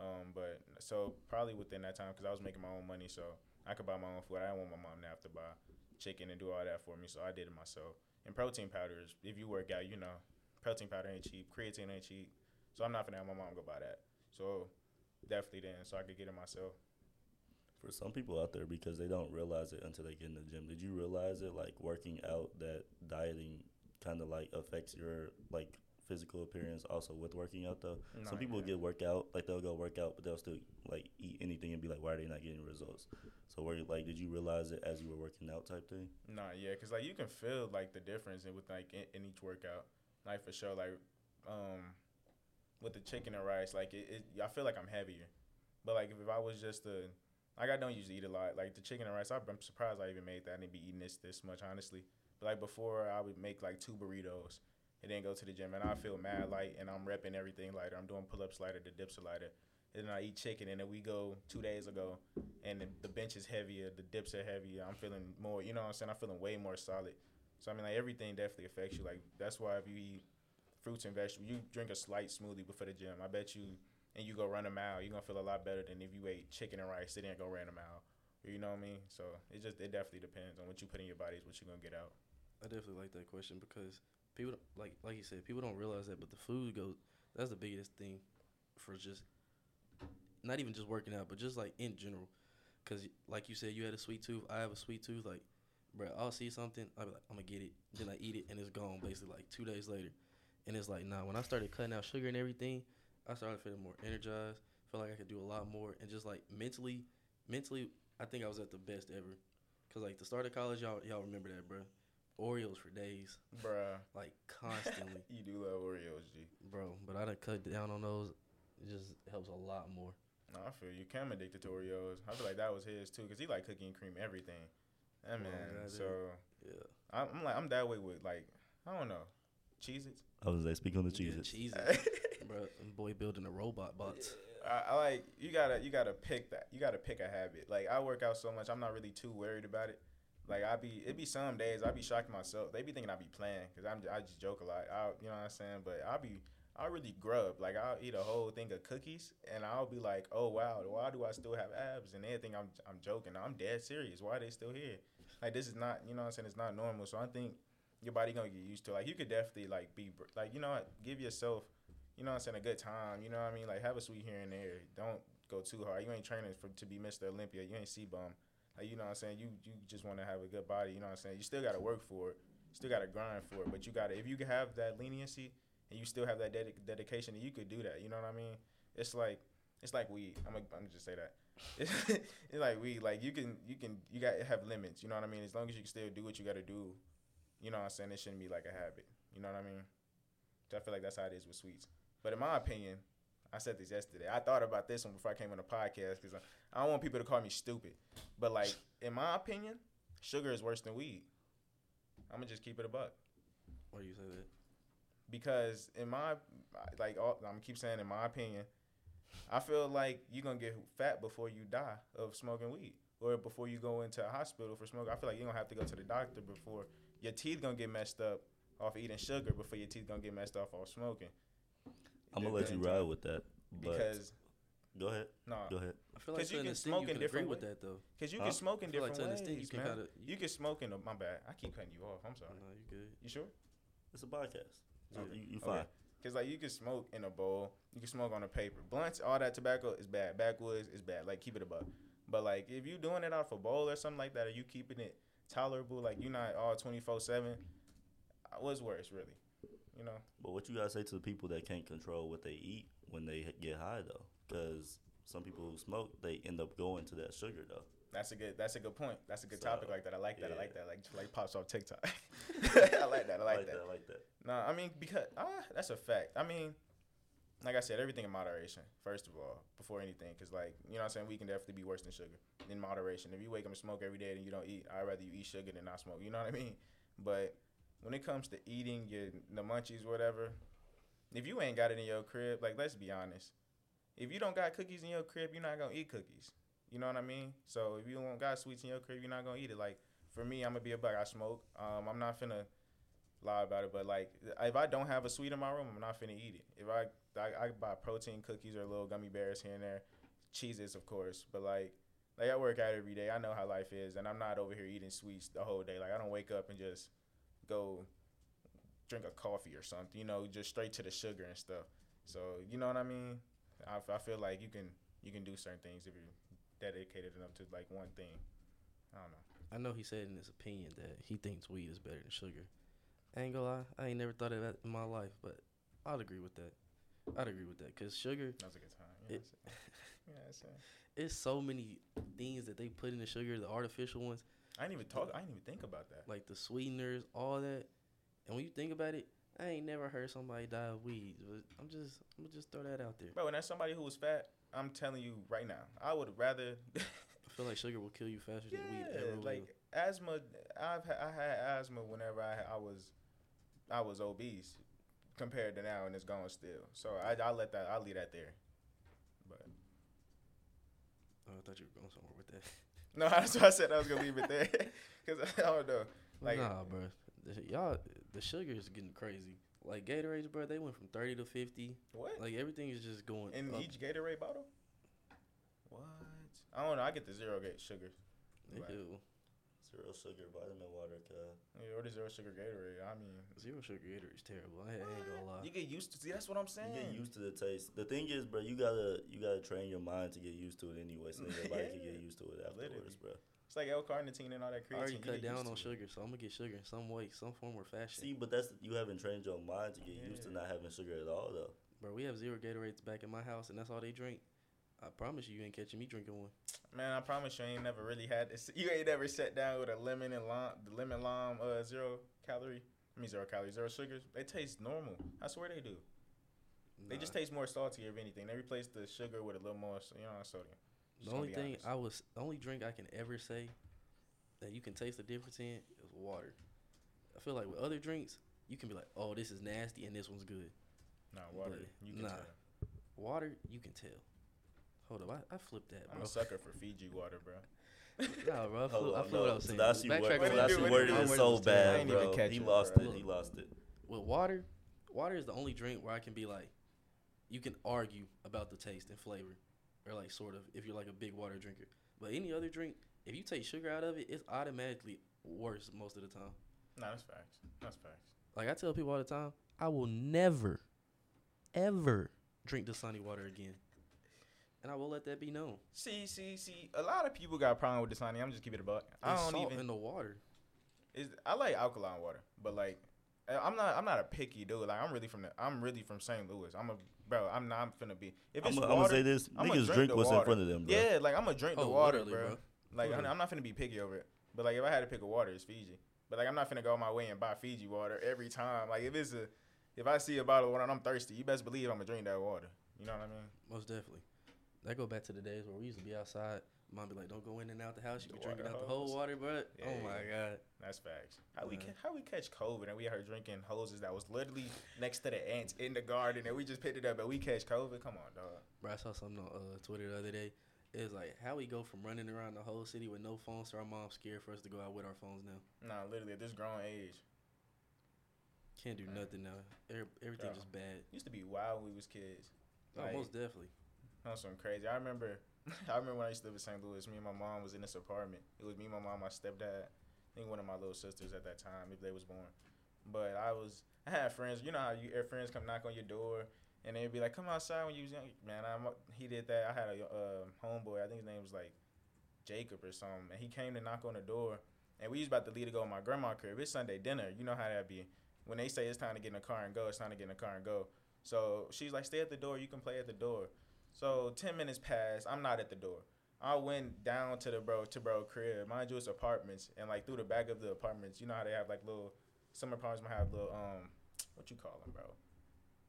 Um, but so probably within that time, cause I was making my own money, so I could buy my own food. I didn't want my mom to have to buy chicken and do all that for me, so I did it myself. And protein powders, if you work out, you know, protein powder ain't cheap, creatine ain't cheap, so I'm not gonna have my mom go buy that. So definitely then, so I could get it myself. For some people out there, because they don't realize it until they get in the gym. Did you realize it, like working out, that dieting kind of like affects your like physical appearance also with working out though? Some people yeah. get workout, like they'll go work out, but they'll still like eat anything and be like, why are they not getting results? So were you like, did you realize it as you were working out type thing? Nah, yeah, cause like you can feel like the difference in with like in, in each workout, like for sure. Like, um, with the chicken and rice, like it, it I feel like I'm heavier, but like if if I was just a, like I don't usually eat a lot. Like the chicken and rice, I'm I'm surprised I even made that. I didn't be eating this this much honestly. But like before, I would make like two burritos and then go to the gym, and I feel mad light, and I'm repping everything lighter. I'm doing pull ups lighter, the dips are lighter. And then I eat chicken, and then we go two days ago, and the, the bench is heavier, the dips are heavier. I'm feeling more, you know what I'm saying? I'm feeling way more solid. So I mean, like everything definitely affects you. Like that's why if you eat fruits and vegetables, you drink a slight smoothie before the gym. I bet you, and you go run a mile, you're gonna feel a lot better than if you ate chicken and rice, and then go run a mile. You know what I mean? So it just it definitely depends on what you put in your body is what you're gonna get out. I definitely like that question because people don't- like like you said, people don't realize that, but the food goes. That's the biggest thing for just not even just working out, but just like in general. Cause like you said, you had a sweet tooth. I have a sweet tooth. Like, bro, I'll see something. I'll be like, I'm gonna get it. Then I eat it, and it's gone. Basically, like two days later, and it's like, nah. When I started cutting out sugar and everything, I started feeling more energized. Felt like I could do a lot more, and just like mentally, mentally, I think I was at the best ever. Cause like the start of college, y'all y'all remember that, bro. Oreos for days, Bruh. like constantly, [laughs] you do love Oreos, G. bro. But I done cut down on those. It just helps a lot more. No, I feel you. Cam addicted to Oreos. I feel like that was his too, cause he like cookie and cream everything. That man. God, so Yeah, I'm, I'm like I'm that way with like I don't know, Cheez-Its. I was like, speak on the yeah, cheeses. cheese, [laughs] bro. and Boy, building a robot bots. I, I like you gotta you gotta pick that. You gotta pick a habit. Like I work out so much, I'm not really too worried about it. Like I be it be some days I be shocked myself. They be thinking I be playing because I'm I just joke a lot. I you know what I'm saying. But I be I really grub. Like I'll eat a whole thing of cookies and I'll be like, oh wow, why do I still have abs? And they think I'm I'm joking. I'm dead serious. Why are they still here? Like this is not you know what I'm saying. It's not normal. So I think your body gonna get used to. it. Like you could definitely like be like you know what, give yourself, you know what I'm saying, a good time. You know what I mean? Like have a sweet here and there. Don't go too hard. You ain't training for to be Mr. Olympia. You ain't CBum. Like you know what I'm saying. You you just want to have a good body. You know what I'm saying. You still gotta work for it. Still gotta grind for it. But you gotta if you can have that leniency and you still have that dedic- dedication, you could do that. You know what I mean? It's like it's like weed. I'm gonna, I'm gonna just say that. It's, [laughs] it's like weed. Like you can you can you got have limits. You know what I mean? As long as you can still do what you got to do. You know what I'm saying? It shouldn't be like a habit. You know what I mean? So I feel like that's how it is with sweets. But in my opinion, I said this yesterday. I thought about this one before I came on the podcast because I, I don't want people to call me stupid. But like in my opinion, sugar is worse than weed. I'm gonna just keep it a buck Why do you say that? because in my like all, I'm keep saying in my opinion, I feel like you're gonna get fat before you die of smoking weed or before you go into a hospital for smoking. I feel like you're gonna have to go to the doctor before your teeth gonna get messed up off eating sugar before your teeth gonna get messed off off smoking. I'm gonna let you ride with that. But because go ahead. no, Go ahead. I feel like 'Cause you can smoke you in can agree different with that though. because you Huh? can smoke in I feel like different to you ways, can man. kinda You can smoke in. A, my bad. I keep cutting you off. I'm sorry. No, you good. You sure? It's a podcast. So Okay. you, you Okay. fine. Cause like you can smoke in a bowl, you can smoke on a paper. Blunts, all that tobacco is bad. Backwoods is bad. Like keep it above. But like if you doing it out of a bowl or something like that, are you keeping it tolerable, like you're not all twenty four seven. Uh, what's worse, really? You know. But what you gotta say to the people that can't control what they eat when they get high though? Because some people who smoke, they end up going to that sugar though. That's a good. That's a good point. That's a good So, topic like that. I like that. I like yeah. that. Like like pops off TikTok. [laughs] [laughs] I like that. I like, that. I like that. No, I mean because ah, that's a fact. I mean, like I said, everything in moderation. First of all, before anything, because like you know, what I'm saying we can definitely be worse than sugar in moderation. If you wake up and smoke every day and you don't eat, I'd rather you eat sugar than not smoke. You know what I mean? But when it comes to eating your the munchies, whatever, if you ain't got it in your crib, like let's be honest, if you don't got cookies in your crib, you're not gonna eat cookies. You know what I mean? So if you don't got sweets in your crib, you're not gonna eat it. Like for me, I'm gonna be a buck. I smoke. Um, I'm not finna lie about it, but like if I don't have a sweet in my room, I'm not finna eat it. If I I, I buy protein cookies or little gummy bears here and there, cheeses of course, but like like I work out every day. I know how life is, and I'm not over here eating sweets the whole day. Like I don't wake up and just go drink a coffee or something. You know, just straight to the sugar and stuff. So you know what I mean. I, I feel like you can you can do certain things if you're dedicated enough to like one thing. I don't know. I know he said in his opinion that he thinks weed is better than sugar. I ain't gonna lie, I ain't never thought of that in my life, but I'd agree with that. I'd agree with that because sugar, That was a good time. You know It- what [laughs] You know what I'm saying? it's so many things that they put in the sugar, the artificial ones, I didn't even talk. I didn't even think about that. like the sweeteners, all that. And when you think about it, I ain't never heard somebody die of weeds. But I'm just, I'm gonna just throw that out there. Bro, and as somebody who was fat, I'm telling you right now, I would rather. I feel like sugar will kill you faster than weed yeah, ever will. like asthma. I've ha- I had asthma whenever I I was I was obese compared to now, and it's gone still. So I I let that I leave that there. But Oh, I thought you were going somewhere with that. No, [laughs] that's why I said I was gonna leave it there [laughs] because I don't know. Like- nah, bro. The, y'all, the sugar is getting crazy. Like Gatorades, bro, they went from thirty to fifty. What Like everything is just going in up. each Gatorade bottle? What? I don't know. I get the zero gate sugar. Right. Ew. Zero sugar vitamin water. Cause Yeah, or the zero sugar Gatorade. I mean, Zero sugar Gatorade is terrible. I, I ain't gonna lie. you get used to. See, that's what I'm saying. you get used to the taste. The thing is, bro, you gotta you gotta train your mind to get used to it anyway, so then your body can get [laughs] used to it afterwards, bro. It's like L-carnitine and all that creatine. I already you cut get down used on to it. sugar, so I'm gonna get sugar in some way, some form or fashion. See, but that's you haven't trained your mind to get used to not having sugar at all, though. Bro, we have zero Gatorades back in my house, and that's all they drink. I promise you, you ain't catching me drinking one. Man, I promise you, I ain't never really had this. You ain't ever sat down with a lemon and lime, the lemon lime, uh, zero calorie. I mean, zero calories, zero sugars. They taste normal. I swear they do. They just taste more salty if anything. They replace the sugar with a little more, you know, sodium. Just The only thing honest. I was, the only drink I can ever say that you can taste the difference in is water. I feel like with other drinks, you can be like, "Oh, this is nasty," and this one's good. Nah, water. But, You can nah. tell. Water, you can tell. Hold up, I, I flipped that, bro. I'm a sucker for Fiji water, bro. [laughs] nah, bro, I Hold flew, I on, flew what I no. was saying. Tadashi Backtrack word- What on did you Tadashi do? What worded you it do? so was bad, I ain't even bro. catch He it, lost bro. it. He lost it. With water, water is the only drink where I can be like, you can argue about the taste and flavor, or like sort of if you're like a big water drinker. But any other drink, if you take sugar out of it, it's automatically worse most of the time. Nah, that's facts. That's facts. Like I tell people all the time, I will never, ever drink the sunny water again, and I will let that be known. See, see, see. A lot of people got a problem with the Sunny. I'm just keep it a buck. I don't salt even. in the water. Is I like alkaline water, but like I- I'm not I'm not a picky dude. Like I'm really from the I'm really from St. Louis. I'm a bro. I'm not I'm finna be if it's I'm, it's gonna say this: I'ma niggas drink drink the what's in front of them, bro. yeah, like I'm gonna drink the Oh, water, bro. bro. Like Literally. I'm not finna be picky over it. But like if I had to pick a water, it's Fiji. But like I'm not finna go my way and buy Fiji water every time. Like if it's a if I see a bottle of water and I'm thirsty, you best believe I'm gonna drink that water. You know what I mean? Most definitely. That go back to the days where we used to be outside. Mom be like, "Don't go in and out the house. You be drinking out the whole water, bro." Yeah, oh my god. That's facts. How we Yeah. ca- how we catch COVID and we are drinking hoses that was literally next to the ants in the garden and we just picked it up and we catch COVID. Come on, dog. Bro, I saw something on uh, Twitter the other day. It was like how we go from running around the whole city with no phones to our mom scared for us to go out with our phones now. Nah, literally at this grown age, Can't do Man. nothing now. Every, everything Bro. just bad. used to be wild when we was kids. Oh, most definitely. That's something crazy. I remember, [laughs] I remember when I used to live in St. Louis. Me and my mom was in this apartment. It was me, my mom, my stepdad. I think one of my little sisters at that time, if they was born. But I was, I had friends. You know how you your friends come knock on your door, and they'd be like, "Come outside when you was young." Man, I'm, he did that. I had a uh, homeboy. I think his name was like Jacob or something, and he came to knock on the door, and we was about to leave to go to my grandma's crib. It's Sunday dinner. You know how that be. When they say it's time to get in the car and go, it's time to get in the car and go. So she's like, "Stay at the door. You can play at the door." So ten minutes passed. I'm not at the door. I went down to the bro to bro crib. Mind you, it's apartments, and like through the back of the apartments, you know how they have like little. Some apartments might have little um, what you call them, bro?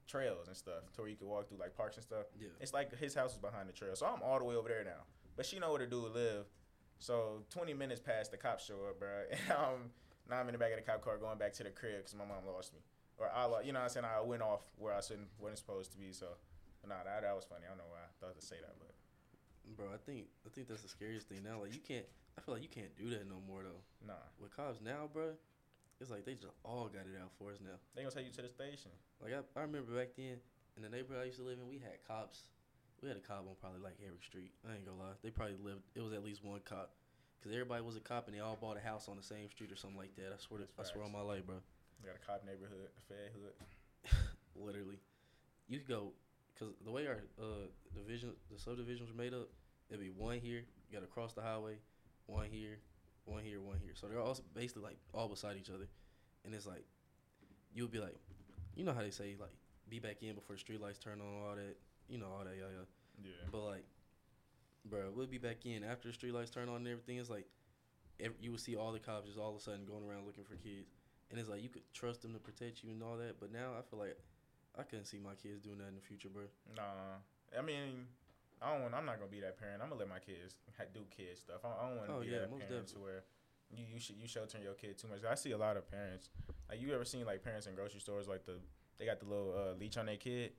Trails and stuff, to where you can walk through like parks and stuff. Yeah. It's like his house is behind the trail, so I'm all the way over there now. But she know where the dude live. So 20 minutes past, the cops show up, bro. [laughs] And um, now I'm in the back of the cop car going back to the crib because my mom lost me, or I, lo- you know, what I'm saying I went off where I shouldn't, wasn't supposed to be. So, nah, that, that was funny. I don't know why I thought to say that, but Bro, I think I think that's the scariest thing now. Like you can't. I feel like you can't do that no more though. nah, With cops now, bro, it's like they just all got it out for us now. they gonna take you to the station. Like I, I remember back then in the neighborhood I used to live in, we had cops. We had a cop on probably like Eric Street. I ain't gonna lie, they probably lived. It was at least one cop, cause everybody was a cop and they all bought a house on the same street or something like that. I swear, to, I swear on my life, bro. We got a cop neighborhood, a fed hood. [laughs] Literally, you could go, cause the way our uh division, the subdivisions were made up, it'd be one here. You gotta cross the highway, one here, one here, one here. So they're all basically like all beside each other, and it's like, you'll be like, you know how they say like, be back in before the street lights turn on, all that, you know, all that, yeah, yeah. Yeah. But like, bro, we'll be back in after the street lights turn on and everything. It's like, ev you will see all the cops just all of a sudden going around looking for kids, and it's like you could trust them to protect you and all that. But now I feel like I couldn't see my kids doing that in the future, bro. Nah, I mean, I don't. Want, I'm not gonna be that parent. I'm gonna let my kids do kid stuff. I, I don't want to Oh, be yeah, that most parent to where you you should you sheltering your kid too much. I see a lot of parents. Like you ever seen like parents in grocery stores like the they got the little uh, leech on their kid.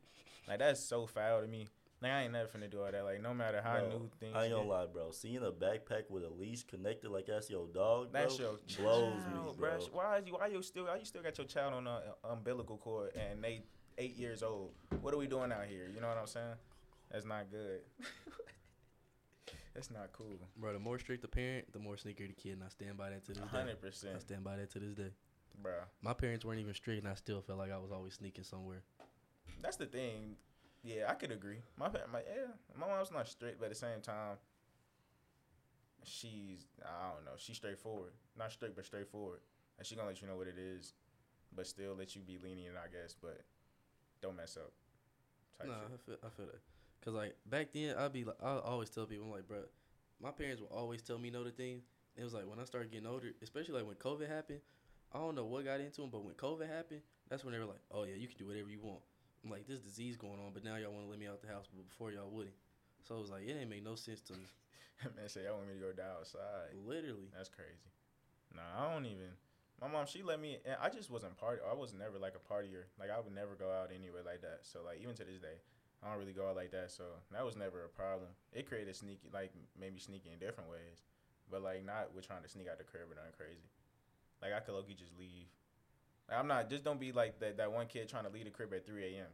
Like that's so foul to me. Like I ain't never finna do all that. Like no matter how Bro, new things. I ain't gonna lie, bro. Seeing a backpack with a leash connected like that's your dog, bro, That's your blows child, me, bro. Why is you? Why you still? Why you still got your child on a umbilical cord and they eight years old? What are we doing out here? You know what I'm saying? That's not good. [laughs] That's not cool. Bro, the more strict the parent, the more sneaker the kid, and I stand by that to this day. hundred I stand by that to this day. bro. My parents weren't even strict, and I still felt like I was always sneaking somewhere. That's the thing. Yeah, I could agree. My my yeah, my mom's not strict, but at the same time, she's I don't know. She's straightforward. Not strict, but straightforward, and she gonna let you know what it is, but still let you be lenient, I guess. But don't mess up. Type No, shit. I feel, I feel that. Cause like back then, I'd be like, I always tell people, I'm like, bro, my parents will always tell me no to things. It was like when I started getting older, especially like when COVID happened. I don't know what got into them, but when COVID happened, that's when they were like, oh yeah, you can do whatever you want. I'm like, this disease going on, but now y'all want to let me out the house, but before y'all wouldn't. So it was like, it ain't make no sense to me. [laughs] Man, say I want me to go die outside. Literally. That's crazy. Nah, I don't even. My mom, she let me. and I just wasn't party. I was never like a partier. Like I would never go out anywhere like that. So like even to this day, I don't really go out like that. So that was never a problem. It created sneaky, like maybe sneaky in different ways, but like not with trying to sneak out the crib or nothing crazy. Like I could low just leave. Like, I'm not. Just don't be like that. That one kid trying to leave the crib at 3 a.m.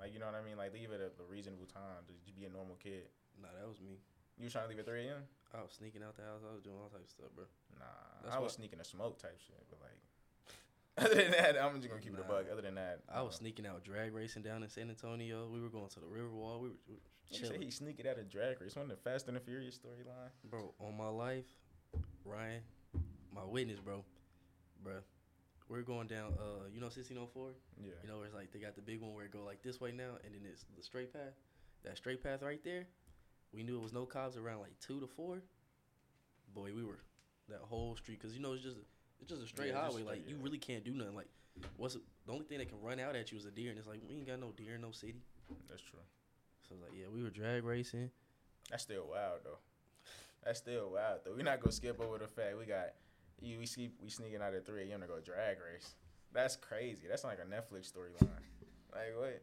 Like you know what I mean. Like leave it at a reasonable time. Just be a normal kid. Nah, that was me. You was trying to leave at 3 a.m. I was sneaking out the house. I was doing all types of stuff, bro. Nah, That's I was sneaking a smoke type shit, but like [laughs] Other than that, I'm just gonna keep it a Nah. bug. Other than that, I was sneaking out drag racing down in San Antonio. We were going to the Riverwalk. We were, we were He said chilling. he sneaking out a drag race. One of the Fast and the Furious storyline. Bro, on my life, Ryan, my witness, bro. Bro, we're going down, uh, you know 1604? Yeah. You know, where it's like they got the big one where it go like this way now, and then it's the straight path. That straight path right there, we knew it was no cops around like two to four. Boy, we were that whole street because you know it's just it's just a straight Yeah, highway. like straight, you yeah. really can't do nothing. Like what's the only thing that can run out at you is a deer, and it's like we ain't got no deer in no city. That's true. So it's like yeah, we were drag racing. That's still wild though. That's still wild though. We're not gonna skip over the fact we got you. We see we sneaking out at three a.m. to go drag race. That's crazy. That's like a Netflix storyline. Like what?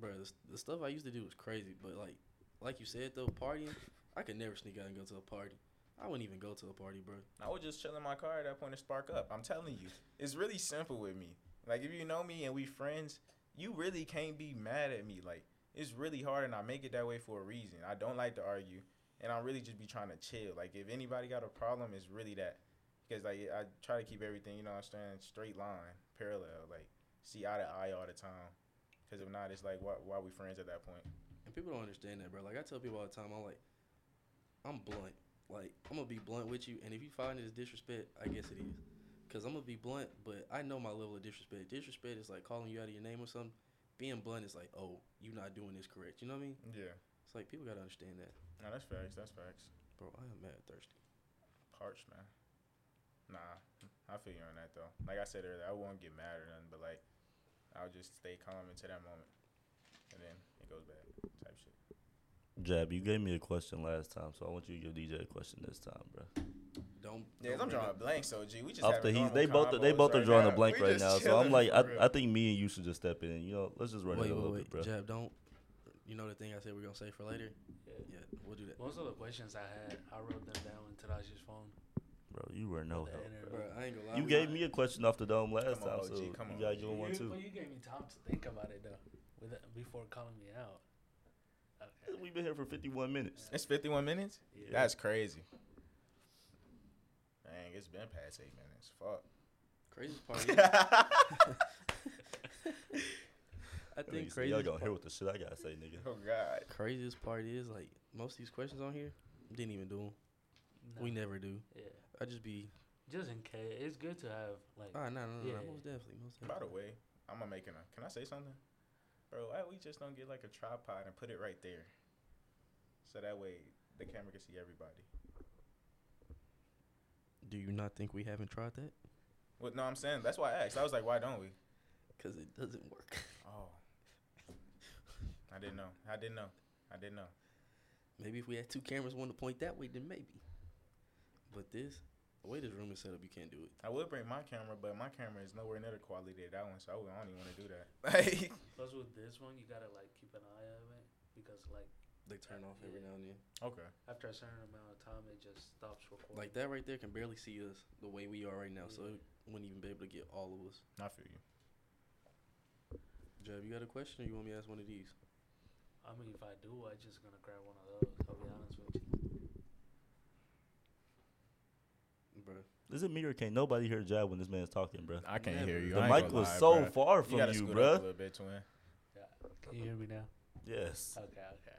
Bro, the, the stuff I used to do was crazy, but like like you said though, partying, I could never sneak out and go to a party. I wouldn't even go to a party, bro. I would just chill in my car at that point and spark up. I'm telling you, it's really simple with me. Like if you know me and we friends, you really can't be mad at me. Like it's really hard, and I make it that way for a reason. I don't like to argue, and I really just be trying to chill. Like if anybody got a problem, it's really that. Because like I try to keep everything, you know, I'm saying straight line, parallel, like see eye to eye all the time. Because if not, it's like why why we friends at that point? And people don't understand that, bro. Like I tell people all the time, I'm like, I'm blunt. Like I'm gonna be blunt with you, and if you find it as disrespect, I guess it is. Cause I'm gonna be blunt, but I know my level of disrespect. Disrespect is like calling you out of your name or something. Being blunt is like, oh, you not doing this correct. You know what I mean? Yeah, It's like people gotta understand that, no, that's facts. That's facts. bro. I am mad thirsty. parched, man. Nah, I feel you on that though. Like I said earlier, I won't get mad or nothing, but like I'll just stay calm into that moment, and then it goes back type shit. Jab, you gave me a question last time, so I want you to give DJ a question this time, bro. Don't. Yeah, don't I'm drawing a blank, so G, we just After having he's, normal they both, they convos both are right drawing a blank We right now. So I'm like, I. I think me and you should just step in. You know, let's just run Wait, it a wait, little wait, bit, bro. Jab, don't. You know the thing I said we're gonna say for later. Yeah. Yeah, we'll do that. Most of the questions I had, I wrote them down in Tadashi's phone. Bro, you were no help. Bro. Bro, I ain't gonna lie. You we- gave me a question off the dome last Come on, time, OG, so come you on, gotta OG. give him one too. Well, you gave me time to think about it though, with before calling me out. Okay. We've been here for 51 minutes. It's 51 minutes. Yeah. That's crazy. Dang, it's been past eight minutes. Fuck. Craziest part [laughs] is, I Nigga think said, Y'all craziest gonna hear what the shit I gotta say, nigga. oh God. craziest part is like most of these questions on here didn't even do them. No. We never do. Yeah. I just be Just in case, it's good to have like. ah no no no, Yeah. no most definitely most By the way, I'm gonna make a. Can I say something, bro? Why we just don't get like a tripod and put it right there, so that way the camera can see everybody. Do you not think we haven't tried that? Well, no, I'm saying that's why I asked. I was like, why don't we? Because it doesn't work. Oh, I didn't know. I didn't know. I didn't know. maybe if we had two cameras, one to point that way, then maybe. But this, the way this room is set up, you can't do it. I would bring my camera, but my camera is nowhere near the quality of that one, so I, would, I don't even want to do that. [laughs] Like, Plus with this one, you gotta like keep an eye on it because like They turn off every now and then. okay. after a certain amount of time, it just stops recording. Like that right there can barely see us the way we are right now, so it wouldn't even be able to get all of us. I feel you. Jab, you got a question, or you want me to ask one of these? I mean, if I do, I just gonna grab one of those. I'll be honest with you. Bruh. Is it me or can't nobody hear Jab when this man's talking, bro? I can't Never. hear you. The I mic gonna was lie, so bruh. far You from gotta you, scoot up bro. a little bit, twin. Can you hear me now? Yes. Okay. Okay.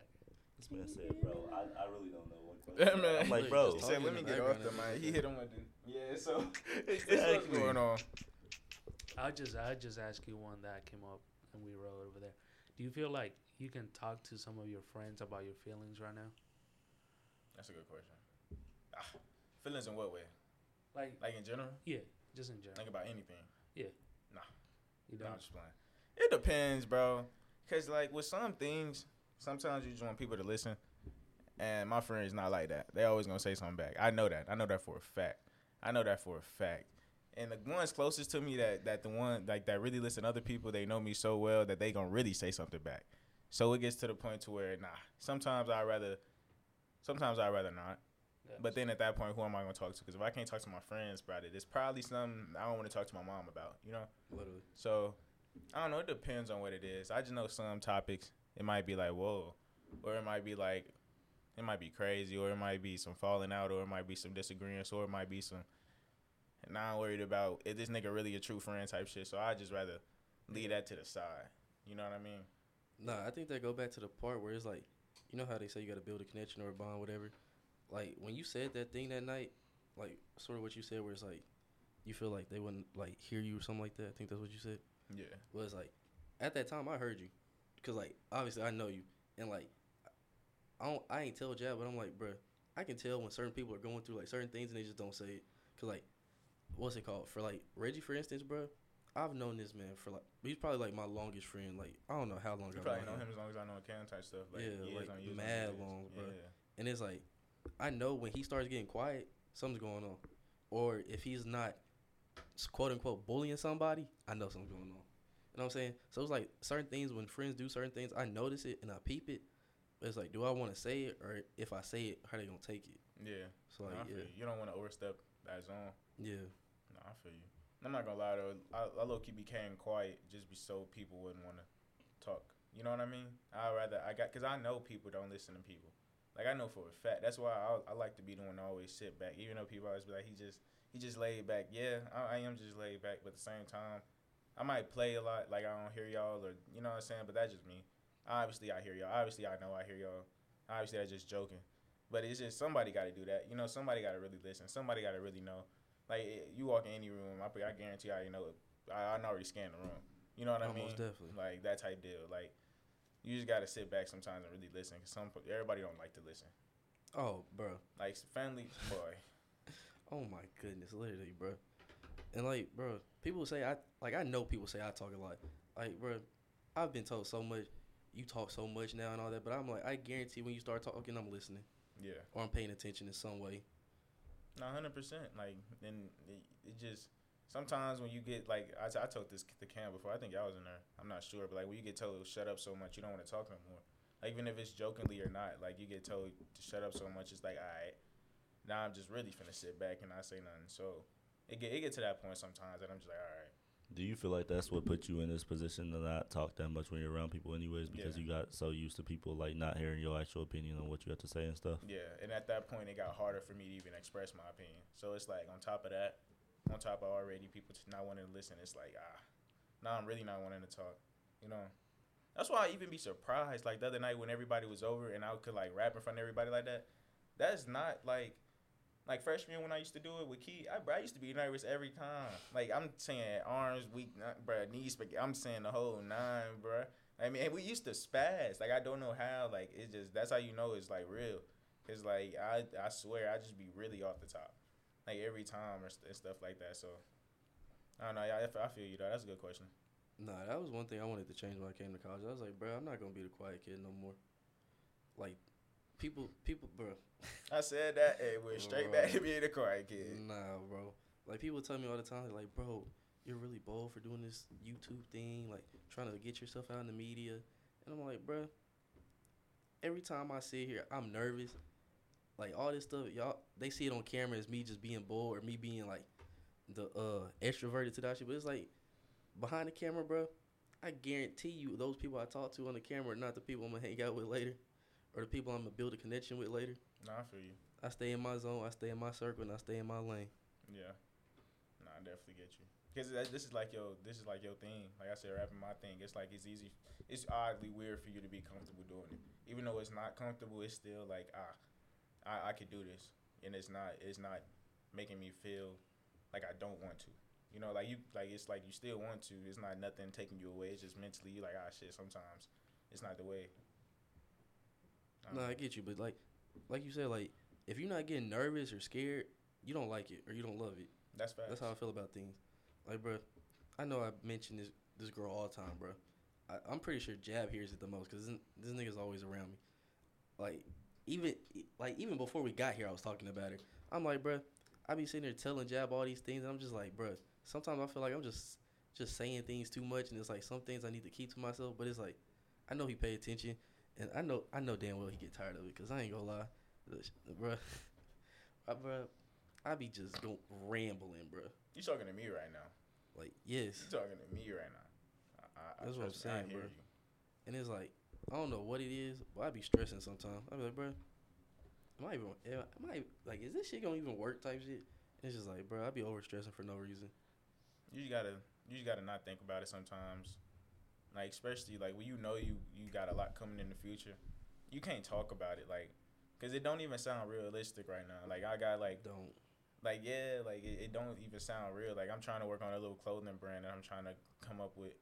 This man said, bro, I, I really don't know what Yeah, question. man. I'm like, [laughs] bro. He said, "Let me get off the mic." He hit him with the yeah. So [laughs] Exactly. what's going on. I just I just ask you one that came up and we wrote over there. Do you feel like you can talk to some of your friends about your feelings right now? That's a good question. Ah, feelings in what way? Like Like in general? yeah, just in general. Think about anything? Yeah. Nah. You don't. I'm just playing. It depends, bro. Cause like with some things, sometimes you just want people to listen. And my friend is not like that. They always gonna say something back. I know that. I know that for a fact. I know that for a fact. And the ones closest to me that that the one like that really listen to other people, they know me so well that they gonna really say something back. So it gets to the point to where nah. Sometimes I rather, sometimes I rather not. But then at that point, who am I gonna talk to? Because if I can't talk to my friends about it, it's probably something I don't want to talk to my mom about. You know. Literally. So I don't know. It depends on what it is. I just know some topics it might be like whoa, or it might be like it might be crazy, or it might be some falling out, or it might be some disagreements, or it might be some And now I'm worried about is this nigga really a true friend type shit. So I just rather leave that to the side. You know what I mean? Nah, I think that go back to the part where it's like, you know how they say you got to build a connection or a bond, whatever. Like when you said that thing that night, like sort of what you said, where it's like, you feel like they wouldn't like hear you or something like that. I think that's what you said. Yeah. Was like, at that time I heard you, cause like obviously I know you, and like, I don't I ain't tell Jab, but I'm like, bruh, I can tell when certain people are going through like certain things and they just don't say it, cause like, what's it called for like Reggie for instance, bruh. I've known this man for like he's probably like my longest friend. Like I don't know how long You I've probably known know him. him as long as I know Cam type stuff. Like Yeah, like, on years on mad long, bro. Yeah. And it's like, I know when he starts getting quiet, something's going on. Or if he's not, quote unquote, bullying somebody, I know something's going on. You know what I'm saying? So it's like certain things, when friends do certain things, I notice it and I peep it. But it's like, do I want to say it? Or if I say it, how they going to take it? Yeah. So, No, like, feel yeah. you. You don't want to overstep that zone. Yeah. No, I feel you. I'm not gonna lie though. I, I low key became quiet just be so people wouldn't want to talk. You know what I mean? I rather I got because I know people don't listen to people. Like I know for a fact. That's why I, I like to be the one to always sit back, even though people always be like he just he just laid back. Yeah, I, I am just laid back, but at the same time, I might play a lot. Like I don't hear y'all or you know what I'm saying. But that's just me. Obviously I hear y'all. Obviously I know I hear y'all. Obviously I'm just joking. But it's just somebody got to do that. You know, somebody got to really listen. Somebody got to really know. Like you walk in any room, I, I guarantee I already know. I, I already scanned the room. You know what I mean? Almost definitely. Like that type deal. Like you just gotta sit back sometimes and really listen. Cause some everybody don't like to listen. Oh, bro. Like family, boy. [laughs] Oh my goodness, literally, bro. And like, bro, people say I like I know people say I talk a lot. Like, bro, I've been told so much. You talk so much now and all that, but I'm like, I guarantee when you start talking, I'm listening Yeah. or I'm paying attention in some way. No, hundred percent. Like, then it, it just sometimes when you get like I, I told this the Cam before. I think y'all was in there. I'm not sure, but like when you get told to shut up so much, you don't want to talk no more. Like even if it's jokingly or not, like you get told to shut up so much, it's like all right. Now I'm just really finna sit back and not say nothing. So it get it get to that point sometimes that I'm just like all right. Do you feel like that's what put you in this position to not talk that much when you're around people, anyways? Because Yeah. you got so used to people like not hearing your actual opinion on what you have to say and stuff. Yeah, and at that point, it got harder for me to even express my opinion. So it's like on top of that, on top of already people just not wanting to listen, it's like ah, now I'm really not wanting to talk. You know, that's why I even be surprised. Like the other night when everybody was over and I could like rap in front of everybody like that. That's not like. Like freshman when I used to do it with Key, I, bro, I used to be nervous every time. Like I'm saying arms, weak, bro, knees, but I'm saying the whole nine, bro. I mean, we used to spaz. Like I don't know how. Like it's just that's how you know it's like real. Cause like I I swear I just be really off the top, like every time or st- and stuff like that. So I don't know. I, I feel you though. That's a good question. Nah, that was one thing I wanted to change when I came to college. I was like, bro, I'm not gonna be the quiet kid no more. Like, people, people, bro. [laughs] I said that and [laughs] went straight back to being a quiet kid. Nah, bro. Like people tell me all the time, they're like, bro, you're really bold for doing this YouTube thing, like trying to get yourself out in the media. And I'm like, bro, every time I sit here, I'm nervous. Like all this stuff, y'all, they see it on camera as me just being bold or me being like the uh extroverted to that shit. But it's like behind the camera, bro. I guarantee you, those people I talk to on the camera are not the people I'm gonna hang out with later, or the people I'm gonna build a connection with later. Nah, I feel you. I stay in my zone, I stay in my circle, and I stay in my lane. Yeah. Nah, I definitely get you. Cause this is like your this is like your thing. Like I said, rapping my thing. It's like it's easy. It's oddly weird for you to be comfortable doing it. Even though it's not comfortable, it's still like ah, I I could do this, and it's not it's not making me feel like I don't want to. You know, like you like it's like you still want to. It's not nothing taking you away. It's just mentally you like ah shit. Sometimes it's not the way. Don't No. I get you, but like, like you said, like if you're not getting nervous or scared, you don't like it or you don't love it. that's fast. That's how I feel about things. Like, bro, I know I mention this this girl all the time, bro. I, I'm pretty sure Jab hears it the most because this, this nigga's always around me. Like, even like even before we got here, I was talking about her. I'm like, bro, I be sitting there telling Jab all these things, and I'm just like, bro. Sometimes I feel like I'm just just saying things too much, and it's like some things I need to keep to myself. But it's like, I know he pay attention, and I know I know damn well he get tired of it because I ain't gonna lie, bro. bro, [laughs] I be just go rambling, bro. You talking to me right now? Like, yes. You talking to me right now? I, I, I That's what I'm I saying, bro. you. And it's like, I don't know what it is, but I be stressing sometimes. I be like, bro, am I even, am I like, is this shit gonna even work type shit? It's just like, bro, I be over stressing for no reason. You just gotta you just gotta not think about it sometimes. Like especially like when you know you you got a lot coming in the future, you can't talk about it like, cause it don't even sound realistic right now. Like I got like Don't. like yeah like it, it don't even sound real. Like I'm trying to work on a little clothing brand that I'm trying to come up with,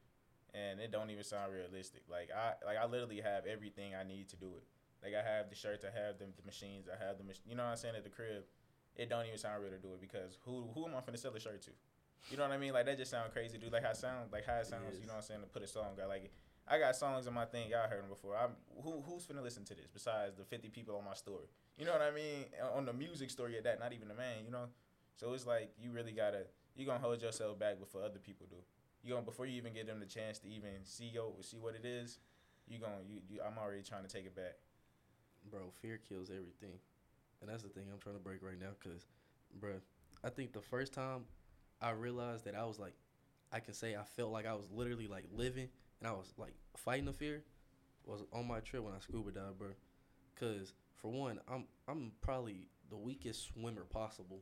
and it don't even sound realistic. Like I like I literally have everything I need to do it. Like I have the shirts, I have the, the machines, I have the mach- you know what I'm saying at the crib. It don't even sound real to do it because who who am I finna sell the shirt to? You know what I mean? Like that just sound crazy, dude. Like how it sound like how it sounds. Yes. You know what I'm saying? To put a song out like. I got songs in my thing. Y'all heard them before. I'm who who's finna listen to this besides the 50 people on my story? You know what I mean? On the music story at that, not even the man. You know, so it's like you really gotta you gonna hold yourself back before other people do. You gonna before you even give them the chance to even see yo see what it is. You gonna you, you I'm already trying to take it back. Bro, fear kills everything. And that's the thing I'm trying to break right now because, bro, I think the first time I realized that I was like, I can say I felt like I was literally like living and I was like fighting the fear was on my trip when I scuba dived, bro. Because, for one, I'm, I'm probably the weakest swimmer possible.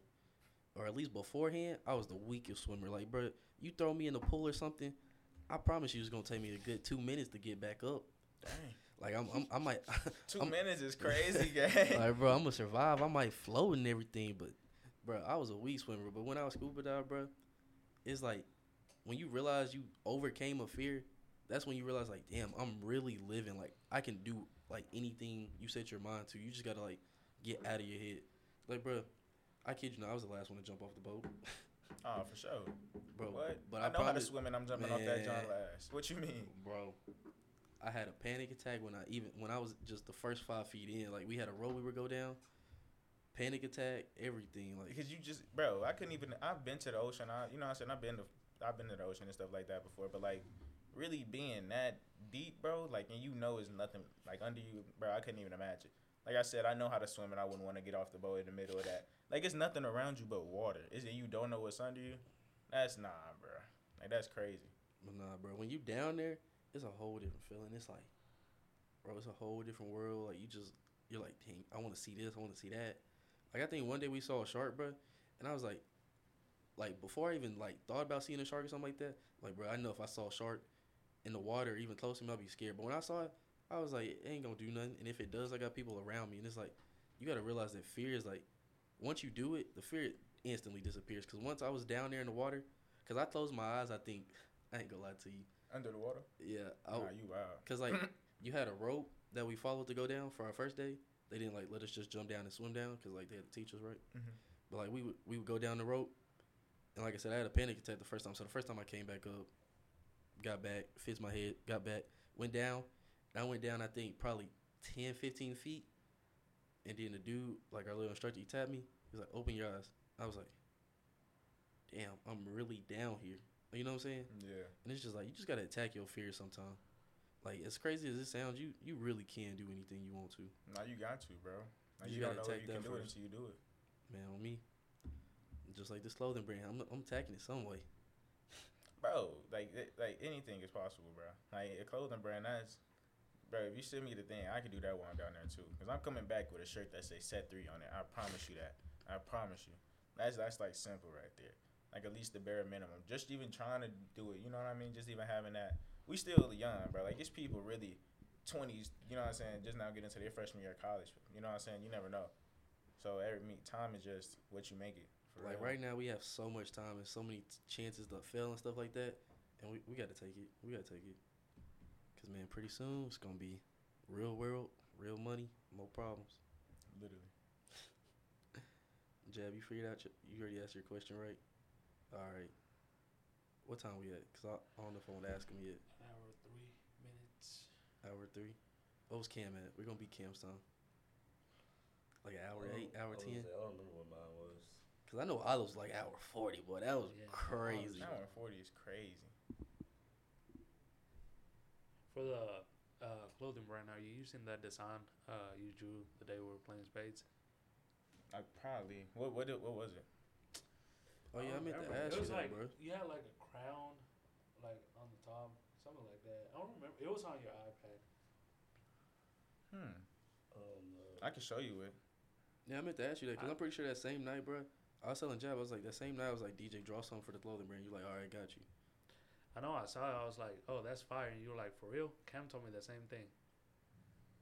Or at least beforehand, I was the weakest swimmer. Like, bro, you throw me in the pool or something, I promise you it's going to take me a good two minutes to get back up. Dang, Like, I'm, I'm I might. [laughs] 2 I'm- minutes is crazy, [laughs] gang. like, bro, I'm gonna survive. I might float and everything, but, bro, I was a weak swimmer. But when I was scuba dive, bro, it's like when you realize you overcame a fear. That's when you realize, like, damn, I'm really living. Like, I can do like anything you set your mind to. You just gotta like get out of your head. Like, bro, I kid you not, I was the last one to jump off the boat, oh, [laughs] for sure. bro. What? But I, I, know how to swim and I'm jumping off that John last. What you mean? bro. I had a panic attack when I even when I was just the first five feet in. Like we had a road we would go down. Panic attack, everything. Like Because you just, bro, I couldn't even. I've been to the ocean. I, you know, what I'm saying I've been to, I've been to the ocean and stuff like that before. But like, really being that deep, bro, like, and you know, it's nothing like under you, bro. I couldn't even imagine. Like I said, I know how to swim, and I wouldn't want to get off the boat in the middle of that. Like, it's nothing around you but water. Is it you don't know what's under you? That's nah, bro. Like that's crazy. Nah, bro. When you down there, it's a whole different feeling. It's like, bro, it's a whole different world. Like you just, you're like, dang, I want to see this. I want to see that. Like I think one day we saw a shark, bro, and I was like, like before I even like thought about seeing a shark or something like that. Like, bro, I know if I saw a shark in the water, even close to me, I'd be scared. But when I saw it, I was like, it ain't gonna do nothing. And if it does, I got people around me, and it's like, you gotta realize that fear is like, once you do it, the fear instantly disappears. Cause once I was down there in the water, cause I closed my eyes, I think I ain't gonna lie to you. Under the water? Yeah, I, Nah, you wild. [laughs] cause like [laughs] you had a rope that we followed to go down for our first day. They didn't like let us just jump down and swim down, cause like they had to teach us right. Mhm. But like we would we would go down the rope, and like I said, I had a panic attack the first time. So the first time I came back up, got back, fixed my head, got back, went down, and I went down. I think probably 10, 15 feet, and then the dude, like our little instructor, he tapped me. He was like, "Open your eyes." I was like, "Damn, I'm really down here." You know what I'm saying? Yeah. And it's just like you just gotta attack your fears sometime. Like as crazy as it sounds, you you really can do anything you want to. Now you got to, bro. Like, You you, gotta know if take you can that do it until you do it. Man, on me, just like this clothing brand, I'm I'm attacking it some way. bro. Like like anything is possible, bro. Like a clothing brand, that's bro. If you send me the thing, I can do that one down there too. Cause I'm coming back with a shirt that says Set Three on it. I promise you that. I promise you. That's that's like simple right there. Like at least the bare minimum. Just even trying to do it. You know what I mean? Just even having that. We still young, bro. Like it's people really. 20s, you know what I'm saying, just now getting into their freshman year of college. You know what I'm saying? You never know. So every me time is just what you make it. Like real. right now, we have so much time and so many chances to fail and stuff like that, and we, we got to take it. We got to take it, cause man, pretty soon it's gonna be real world, real money, no problems. Literally. Jab, you figured out? Your, you already asked your question, right? All right. What time we at? Cause I, I don't know if I want to ask him yet. Hour three minutes. Hour three. What was Cam at? We're gonna be Cam's time. Like an hour I eight, hour I ten. say, I don't remember what mine was. Cause I know I was like hour forty, boy. That was Yeah, crazy. Hour forty is crazy. For the uh, clothing brand, are you using that design uh, you drew the day we were playing spades? I probably. What what did- what was it? Oh yeah, I meant to ask it you was that, like, bro. You had like a crown, like on the top, something like that. I don't remember. It was on your iPad. Hmm. Um, uh, I can show you it. Yeah, I meant to ask you that because I'm pretty sure that same night, bro, I was telling Jab, I was like, that same night, I was like, DJ, draw something for the clothing brand. You're like, all right, got you. I know I saw it. I was like, oh, that's fire. And you were like, for real? Cam told me the same thing.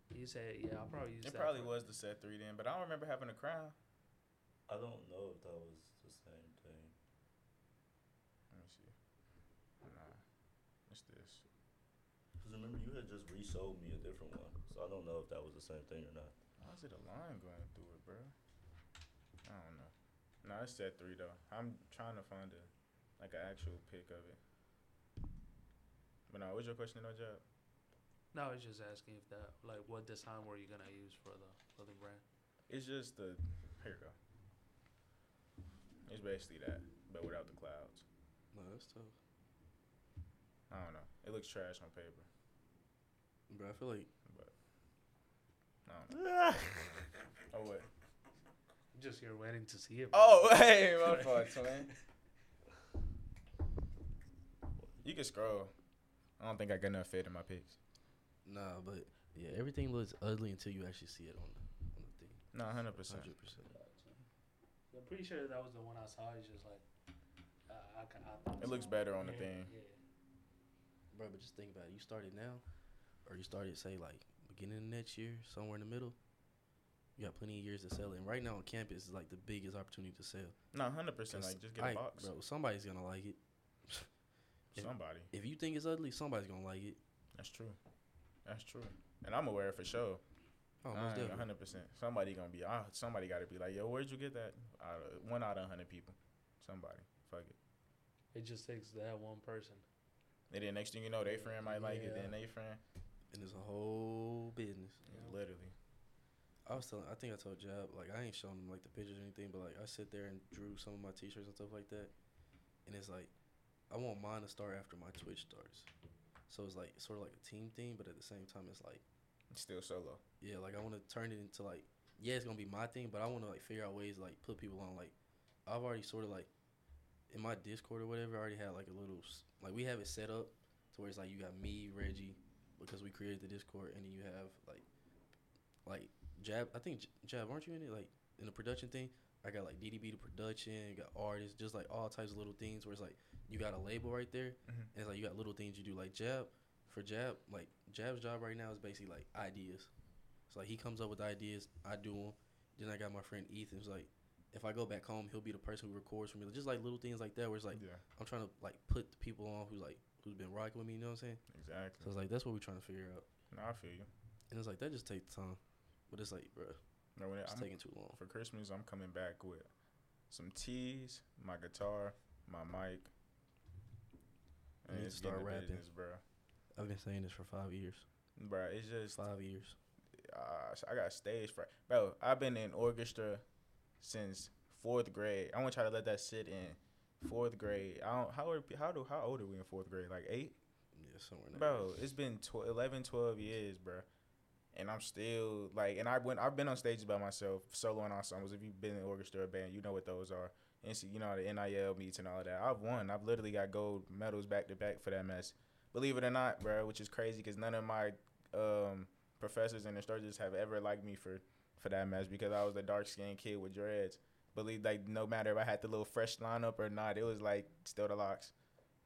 You said, yeah, I'll probably use It that. probably for- was the set three then, but I don't remember having a crown. I don't know if that was the same thing. Let me see. Nah, it's this. Cause remember you had just resold me a different one, so I don't know if that was the same thing or not. Why is it a line going through it, bro? I don't know. Nah, it's set three though. I'm trying to find a like an actual pic of it. But no, what's your question though, Job? No, I was just asking if that, like, what design were you gonna use for the clothing brand? It's just the here you go. It's basically that, but without the clouds. No, that's tough. I don't know. It looks trash on paper, Bro, I feel like but I don't know. [laughs] oh what? Just here waiting to see it. bro. Oh [laughs] hey, my fault, [laughs] twin. You can scroll. I don't think I got enough fit in my pics. nah, but yeah, everything looks ugly until you actually see it on the on the thing. No, hundred percent. Hundred percent. I'm pretty sure that was the one I saw. It's just like, uh, I, ca- I It looks better on the Yeah, thing. Yeah. Bro, but just think about it. You started now, or you started say like beginning of next year, somewhere in the middle. You got plenty of years to sell it. And right now on campus is like the biggest opportunity to sell. No, hundred percent. Like just get a I- box. Bro, somebody's gonna like it. If- Somebody. If you think it's ugly, somebody's gonna like it. That's true. That's true. And I'm aware for sure. Oh, most definitely. hundred percent. Somebody gonna be. ah, somebody got to be like, yo, where'd you get that? Out of, one out of hundred people. Somebody. Fuck it. It just takes that one person. And then next thing you know, they friend might like it. Then they friend. And it's a whole business. Yeah. Literally. I was telling, I think I told Jab, like I ain't showing him like the pictures or anything, but like I sit there and drew some of my T-shirts and stuff like that, and it's like I want mine to start after my Twitch starts, so it's like sort of like a team thing, but at the same time it's like Still solo. yeah, like I want to turn it into like yeah, it's gonna be my thing, but I want to like figure out ways like put people on like I've already sort of like in my Discord or whatever, I already had like a little like we have it set up to where it's like you got me, Reggie, because we created the Discord, and then you have like like Jab. I think Jab, aren't you in it? Like in the production thing, I got like DDB the production, got artists, just like all types of little things where it's like you got a label right there, Mhm. and it's like you got little things you do. Like Jab, for Jab, like Jab's job right now is basically like ideas. It's like he comes up with ideas, I do them. Then I got my friend Ethan. Who's like, if I go back home, he'll be the person who records for me. Just like little things like that, where it's like yeah. I'm trying to like put the people on who's like who's been rocking with me. You know what I'm saying? Exactly. So it's like that's what we're trying to figure out. No, I feel you. And it's like that just takes time, but it's like, bro, No, it's I'm, taking too long. for Christmas, I'm coming back with some teas, my guitar, my mic. You need to start rapping. business, bro. I've been saying this for five years. Bro, it's just Five years. uh, I got stage fright. Bro, I've been in orchestra since fourth grade. I want to try to let that sit in. Fourth grade. I don't. How are how do how old are we in fourth grade? Like eight, Yeah, somewhere bro. It's been tw- 11, 12 years, bro. And I'm still like, and I went. I've been on stages by myself, solo and ensembles. If you've been in orchestra or band, you know what those are. And you know the NIL meets and all of that. I've won. I've literally got gold medals back to back for that mess. Believe it or not, bro, which is crazy because none of my um, professors and instructors have ever liked me for for that mess because I was the dark skinned kid with dreads. Believe like no matter if I had the little fresh lineup or not, it was like still the locks.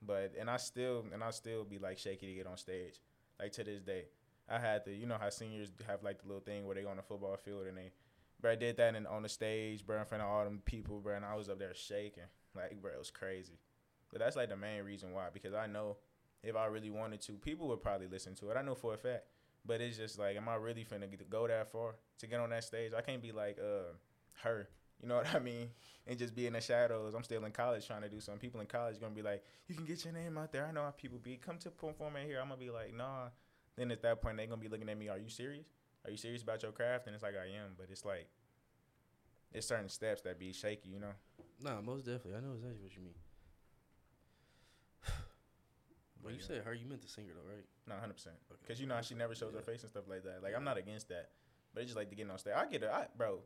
But and I still and I still be like shaky to get on stage, like to this day. I had to, you know how seniors have like the little thing where they go on the football field and they, bro, I did that in, on the stage, bro, in front of all them people, bro, and I was up there shaking, like, bro, it was crazy. But that's like the main reason why, because I know if I really wanted to, people would probably listen to it. I know for a fact. But it's just like, am I really finna go that far to get on that stage? I can't be like uh her. You know what I mean? And just be in the shadows. I'm still in college trying to do something. People in college gonna be like, you can get your name out there. I know how people be. Come to perform in here. I'm gonna be like, nah. Then at that point, they gonna be looking at me. Are you serious? Are you serious about your craft? And it's like I am, but it's like, it's certain steps that be shaky. You know? Nah, most definitely. I know exactly what you mean. [sighs] when you yeah. said her, you meant the singer though, right? Not 100. percent Okay. Cause you know how she never shows her face and stuff like that. Like I'm not against that, but it's just like to get on stage. I get it, I, bro.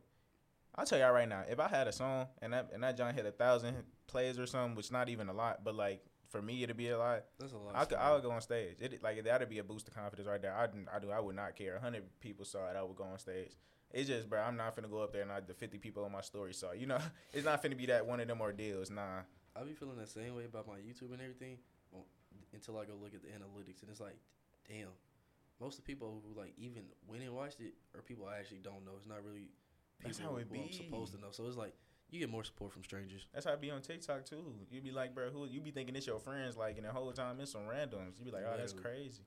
I'll tell y'all right now, if I had a song and that and that John hit a thousand plays or something, which not even a lot, but like for me it'd be a lot. That's a lot. I could. I would go on stage. It like that'd be a boost of confidence right there. I I do I would not care. hundred people saw it, I would go on stage, It's just, bro, I'm not finna go up there and I, the 50 people on my story saw. You know, [laughs] it's not finna be that one of them ordeals. Nah. I be feeling the same way about my YouTube and everything until I go look at the analytics and it's like, damn, most of the people who like even went and watched it are people I actually don't know. It's not really That's people how it who I'm supposed to know. So it's like you get more support from strangers. That's how it be on TikTok too. You be like, bro, who you be thinking it's your friends, like, and the whole time it's some randoms. You be like, oh, that's crazy.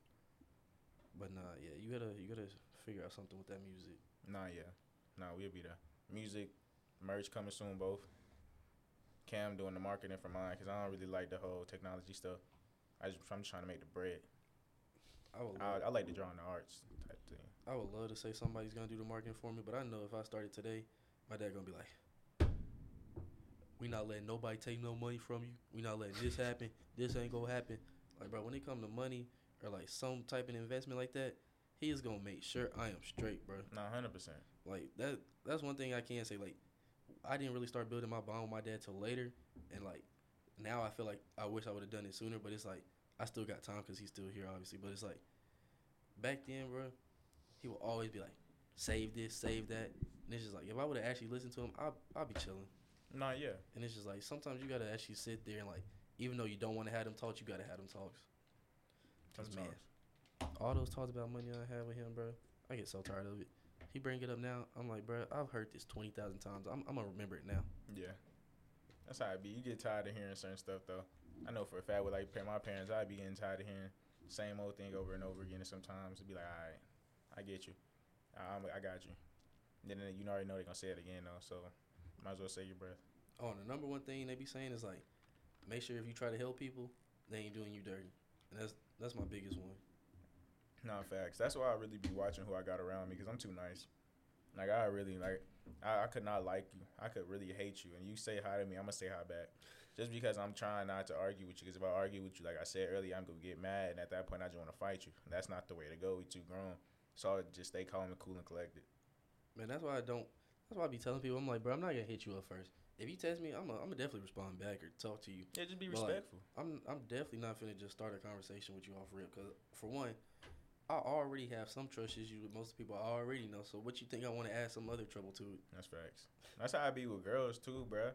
But nah, yeah, you gotta you gotta figure out something with that music. Nah, yeah, nah, we'll be there. Music, merch coming soon, both. Cam doing the marketing for mine because I don't really like the whole technology stuff. I just I'm just trying to make the bread. I would love, I, I like the drawing the arts type thing. I would love to say somebody's gonna do the marketing for me, but I know if I started today, my dad gonna be like, "We not letting nobody take no money from you. We not letting this happen. This ain't gonna happen." Like, bro, when it come to money or like some type of investment like that, he is gonna make sure I am straight, bro. Nah, hundred percent. Like that. That's one thing I can say. Like, I didn't really start building my bond with my dad till later, and like now I feel like I wish I would have done it sooner. But it's like I still got time because he's still here, obviously. But it's like back then, bro, he will always be like, "Save this, save that," and it's just like if I would have actually listened to him, I'll I'll be chilling. Nah, yeah. And it's just like sometimes you gotta actually sit there and like, even though you don't want to have them talks, you gotta have them talks. Cause man, all those talks about money I had with him, bro, I get so tired of it. He bring it up now. I'm like, bro, I've heard this twenty thousand times. I'm, I'm gonna remember it now. Yeah. That's how it be. You get tired of hearing certain stuff though. I know for a fact with like my parents, I'd be getting tired of hearing same old thing over and over again. And sometimes it'd be like, all right, I get you. I, I'm, I got you. And Then you already know they're gonna say it again though, so might as well say your breath. Oh, and the number one thing they be saying is like, make sure if you try to help people, they ain't doing you dirty, and that's that's my biggest one. No facts. That's why I really be watching who I got around me because I'm too nice. Like I really like. I, I could not like you. I could really hate you, and you say hi to me, I'm gonna say hi back. Just because I'm trying not to argue with you, because if I argue with you, like I said earlier, I'm gonna get mad, and at that point, I just want to fight you. That's not the way to go. We too grown. So I just stay calm and cool and collected. Man, that's why I don't. That's why I be telling people, I'm like, bro, I'm not gonna hit you up first. If you text me, I'm gonna I'm gonna definitely respond back or talk to you. Yeah, just be But, like, respectful. I'm I'm definitely not gonna just start a conversation with you off rip. Cause for one, I already have some trust issues with most people I already know. So what you think I want to add some other trouble to it? That's facts. That's how I be with girls too, bro.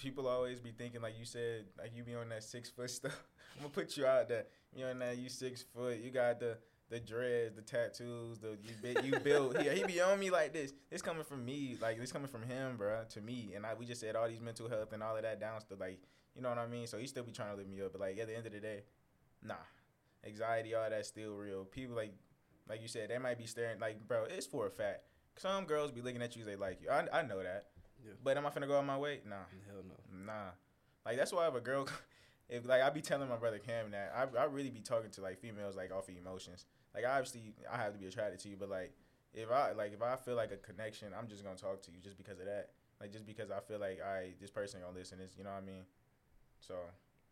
People always be thinking like you said, like you be on that six foot stuff. [laughs] I'm gonna put you out there. You on that? You six foot. You got the the dreads, the tattoos, the you you built. He, he be on me like this. This coming from me, like this coming from him, bro, to me. And I we just said all these mental health and all of that down stuff, like you know what I mean. So he still be trying to lift me up, but like at the end of the day, nah, anxiety, all that still real. People like like you said, they might be staring like, bro, it's for a fact. Some girls be looking at you, they like you. I, I know that. Yeah. But am I finna go out my way? Nah, Hell no. nah. Like that's why if a girl, [laughs] if like I be telling my brother Cam that I I really be talking to like females like off of emotions. Like obviously I have to be attracted to you, but like if I like if I feel like a connection, I'm just gonna talk to you just because of that. Like just because I feel like I this person gonna listen. Is you know what I mean? So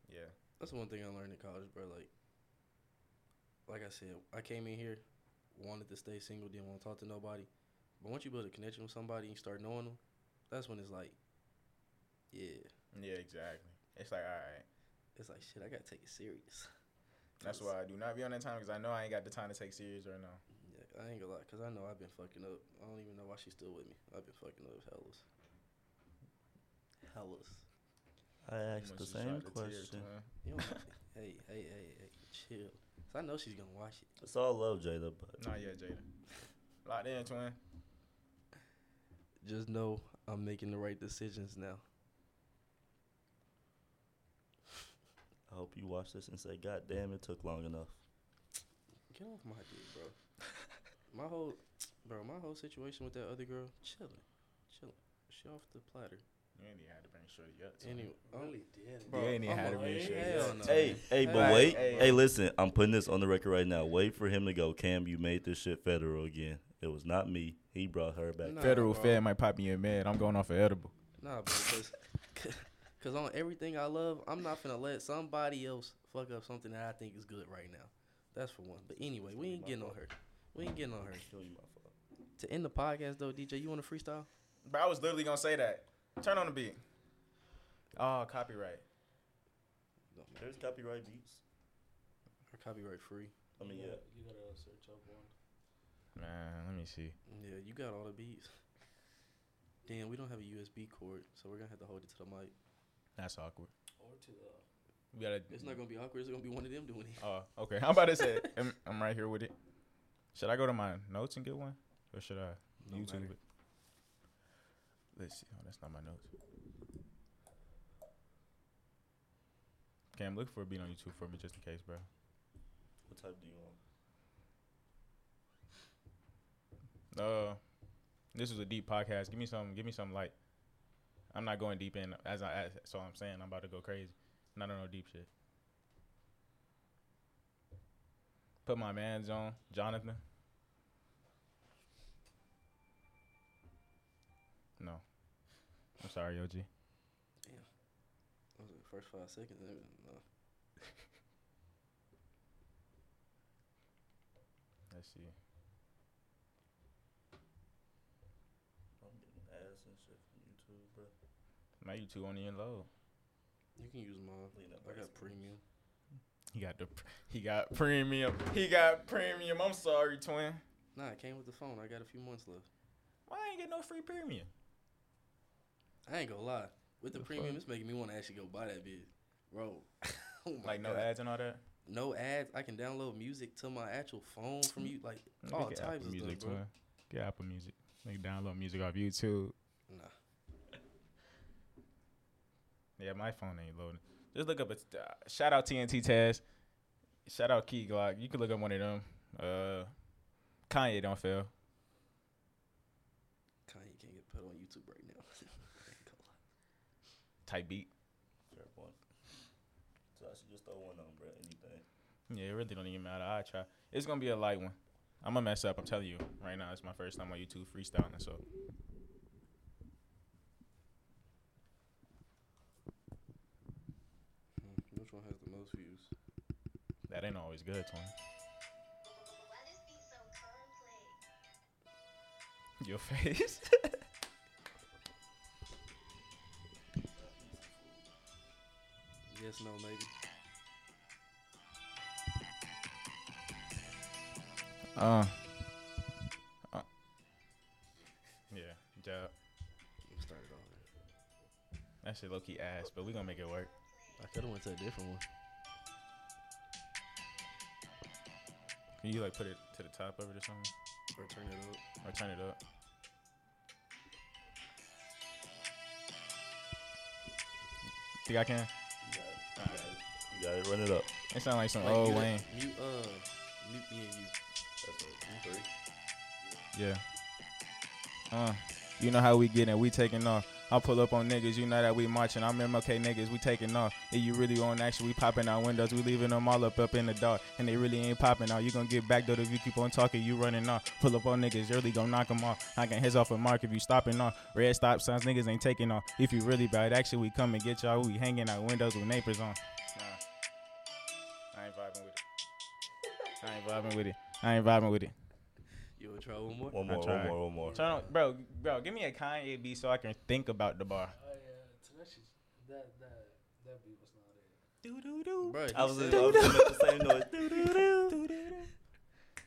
yeah, That's one thing I learned in college, bro. Like, like I said, I came in here, wanted to stay single, didn't want to talk to nobody. But once you build a connection with somebody and you start knowing them, that's when it's like, yeah, yeah, exactly. It's like all right. it's like shit. I gotta take it serious. [laughs] That's 'Cause, why I do not be on that time because I know I ain't got the time to take serious right now. Yeah, I ain't gonna lie, cause I know I've been fucking up. I don't even know why she's still with me. I've been fucking up hellas. Hellas. I asked the same tried to tear, question. twin. You know, [laughs] hey, hey, hey, hey, chill. 'Cause I know she's gonna watch it. It's all love, Jada, but Not yet, Jada. Locked in, twin. Just know I'm making the right decisions now. I hope you watch this and say, God damn, it took long enough. Get off my dick, bro. [laughs] my whole, bro, my whole situation with that other girl, chilling, chilling. She off the platter. You ain't even had to bring shorty up. twin. Anyway, really did. bro, You ain't even had to a- bring shorty hell up. no. Hey, hey, but Hey, wait. hey. Hey, listen, I'm putting this on the record right now. Wait for him to go. Cam, you made this shit federal again. It was not me. He brought her back. Nah, Federal bro. Fed might pop me in mad. I'm going off of edible. Nah, bro, cause, [laughs] cause on everything I love, I'm not gonna let somebody else fuck up something that I think is good right now. That's for one. But anyway, we ain't getting on her. We ain't getting on her. Kill you, my fault. To end the podcast though, DJ, you want to freestyle? But I was literally gonna say that. Turn on the beat. Oh, copyright. There's copyright beats. Or copyright free. I mean, yeah. you gotta uh, search up one. Man, let me see. Yeah, you got all the beats. Damn, we don't have a USB cord, so we're gonna have to hold it to the mic. That's awkward. Or to. We gotta. It's not gonna be awkward. It's gonna be one of them doing it. Oh, okay. I'm about to say. I'm, I'm right here with it. Should I go to my notes and get one, or should I Don't YouTube matter. it? Let's see. Oh, that's not my notes. Okay, I'm looking for a beat on YouTube for me just in case, bro. What type do you want? Uh, this is a deep podcast. Give me some. Give me some light. I'm not going deep in as I. As, so I'm saying I'm about to go crazy. Not on no deep shit. Put my man's on Jonathan. No. I'm sorry, OG. That was the first five seconds. No. [laughs] Let's see. I'm getting ass and shit from YouTube, bro. My YouTube only in low. You can use mine. Lean I got premium. He got the. pr- He got premium. He got premium. I'm sorry, twin. Nah, it came with the phone. I got a few months left. Why I ain't get no free premium? I ain't gonna lie. With the The premium, fuck? it's making me want to actually go buy that bit, bro. [laughs] oh my Like no God. ads and all that. No ads. I can download music to my actual phone from you, like Nigga, all get types Apple of music, stuff, bro. twin. Get Apple Music. Nigga, download music off YouTube. Nah. Yeah, my phone ain't loading. Just look up. It's uh, shout out TNT Taz. Shout out Key Glock. You can look up one of them. Uh, Kanye don't fail. Kanye can't get put on YouTube right now. I ain't gonna lie. Type beat. Fair point. So I should just throw one on, bro. Anything. Yeah, it really don't even matter. I try. It's gonna be a light one. I'm gonna mess up. I'm telling you right now. It's my first time on YouTube freestyling, so Hmm, Which one has the most views? that ain't always good, twin. Why this beat so complex? Your face. [laughs] Yes, no, maybe. Uh. uh. Yeah, job. Let's start it over. That shit low key ass, but we gonna make it work. I could have went to a different one. Can you like put it to the top of it or something, Or turn it up. or turn it up? Think I can? You got it. You got it. You got it. Run it up. It sound like some Like, old Wayne. Mute, uh, mute me and you. That's. Three. Yeah. Uh, you know how we getting, we taking off. I pull up on niggas, you know that we marching. I'm MLK niggas, we taking off. If you really on action, we popping out windows, we leaving them all up up in the dark. And they really ain't popping out. You gonna get back though if you keep on talking, you running off. Pull up on niggas, really gonna knock them off. Knocking heads off a mark if you stopping off. Red stop signs, niggas ain't taking off. If you really bad action, we come and get y'all. We hanging out windows with neighbors on. Nah. I ain't vibing with it. I ain't vibing with it. I ain't vibing with it. You wanna try one more? One I more. One more. One more. Turn on, bro, bro. Give me a Kanye beat so I can think about the bar. Oh yeah, that that that that beat was not it. Do do do. Bro, I was, he I said- was the same [laughs] noise.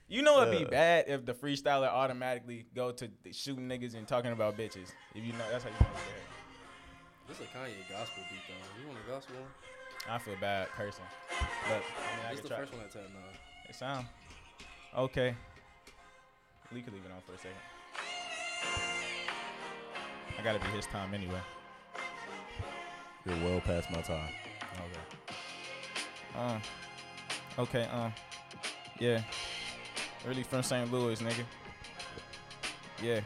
You know it'd be bad if the freestyler automatically go to shooting niggas and talking about bitches. If you know, that's how you know it's bad. This is a Kanye gospel beat though. You want a gospel one? I feel bad cursing, but I mean, I This can the try. first one I tapped on. It sound okay. We could leave it on for a second. I gotta be his time anyway. You're well past my time. Okay. Uh. Okay. Uh. Yeah. Really from St. Louis, nigga. Yeah.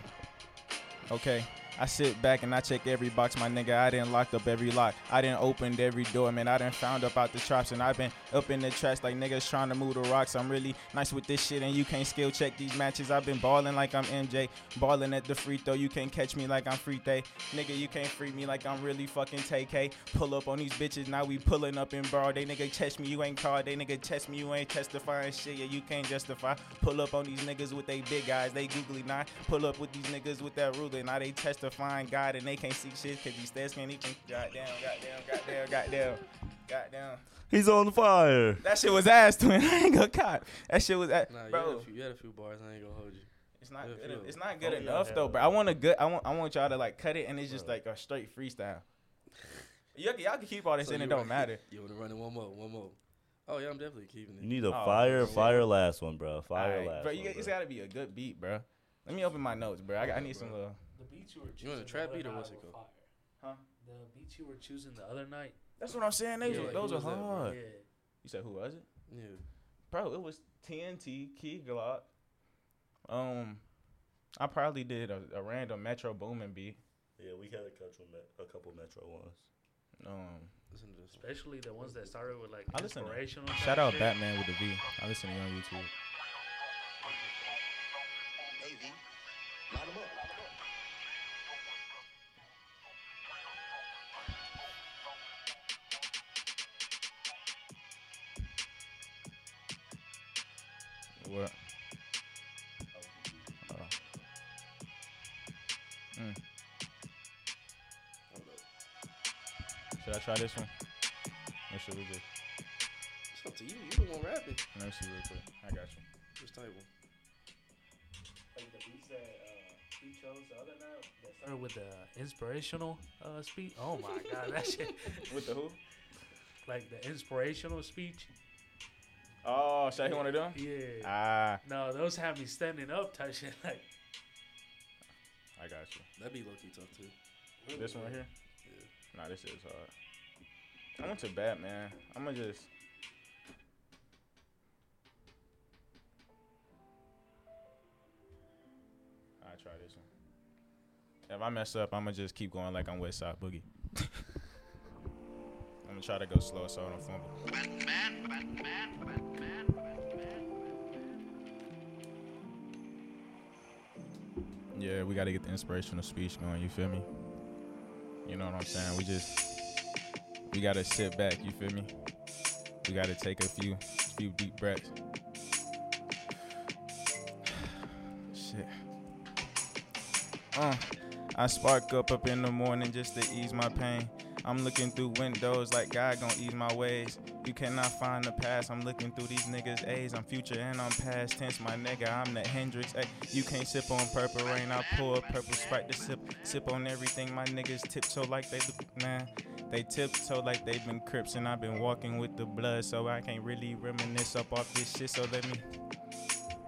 Okay. I sit back and I check every box, my nigga. I didn't locked up every lock. I didn't opened every door, man. I didn't found up out the traps and I've been up in the trash like niggas trying to move the rocks. I'm really nice with this shit and you can't skill check these matches. I've been balling like I'm MJ, balling at the free throw. You can't catch me like I'm free day. Nigga, you can't free me like I'm really fucking TK. Pull up on these bitches, now we pulling up in bar. They nigga test me, you ain't called. They nigga test me, you ain't testifying shit. Yeah, you can't justify. Pull up on these niggas with they big eyes, they googly nine. Pull up with these niggas with that ruler, now they testifying God and they can't see shit cause these stats can't even. Goddamn, goddamn, goddamn, goddamn, goddamn. He's on fire. That shit was ass, [laughs] twin. I ain't gonna cop. That shit was ass. Nah, you had, bro. a few, you had a few bars. I ain't gonna hold you. It's not good. feel. It's not good Oh, enough hell though. no. But I want a good. I want. I want y'all to like cut it, and it's just Bro. like a straight freestyle. Y'all, can- y'all can keep all this So in. It don't want- matter. [laughs] You want to run it one more, one more. Oh yeah, I'm definitely keeping it. You need a Oh, fire, bro. fire last one, bro. Fire Alright, last bro. one. You, it's bro. got to be a good beat, bro. Let me open my notes, bro. I, I need some. Uh, The beats you were choosing. You want a the trap other beat or what's it called? fire. Huh? The beats you were choosing the other night. that's what I'm saying. Those, Yeah, are like, those are was that, hard. Yeah. You said who was it? Yeah. Bro, it was TNT, Key Glock. Um, I probably did a, a random Metro Boomin beat. Yeah, we had a couple, met- a couple Metro ones. Um, Listen to this. Especially the ones that started with like I listen to- inspirational. shout out shit. Batman with the V. I listen to you on YouTube. Hey, V, line 'em up. Try this one? Or should we just? It's up to you. You the one rapping. Let me see real quick. I got you. Just type one. Like the beats that uh, he chose the other night that started with the inspirational uh, speech. Oh my [laughs] god, that shit! With the who? Like the inspirational speech. Oh, should I hit one of them? Yeah. Ah, no, those have me standing up, type shit. Like I got you. That'd be low key tough too. This one right here? Yeah. Nah, this is hard. I went to Batman. I'm gonna just. I try this one. If I mess up, I'm gonna just keep going like I'm West Side Boogie. [laughs] I'm gonna try to go slow so I don't fumble. Yeah, we gotta get the inspirational speech going. You feel me? You know what I'm saying? We just we gotta sit back. You feel me? We gotta take a few few deep breaths. Shit. Uh, I spark up up in the morning just to ease my pain. I'm looking through windows like God gon' ease my ways. You cannot find the past. I'm looking through these niggas' A's. I'm future and I'm past tense, my nigga. I'm the Hendrix. Ay, you can't sip on purple rain. I pour a purple sprite to sip. Sip on everything. My niggas tiptoe like they do. Nah, they tiptoe like they've been crips. And I've been walking with the blood, so I can't really reminisce up off this shit. So let me.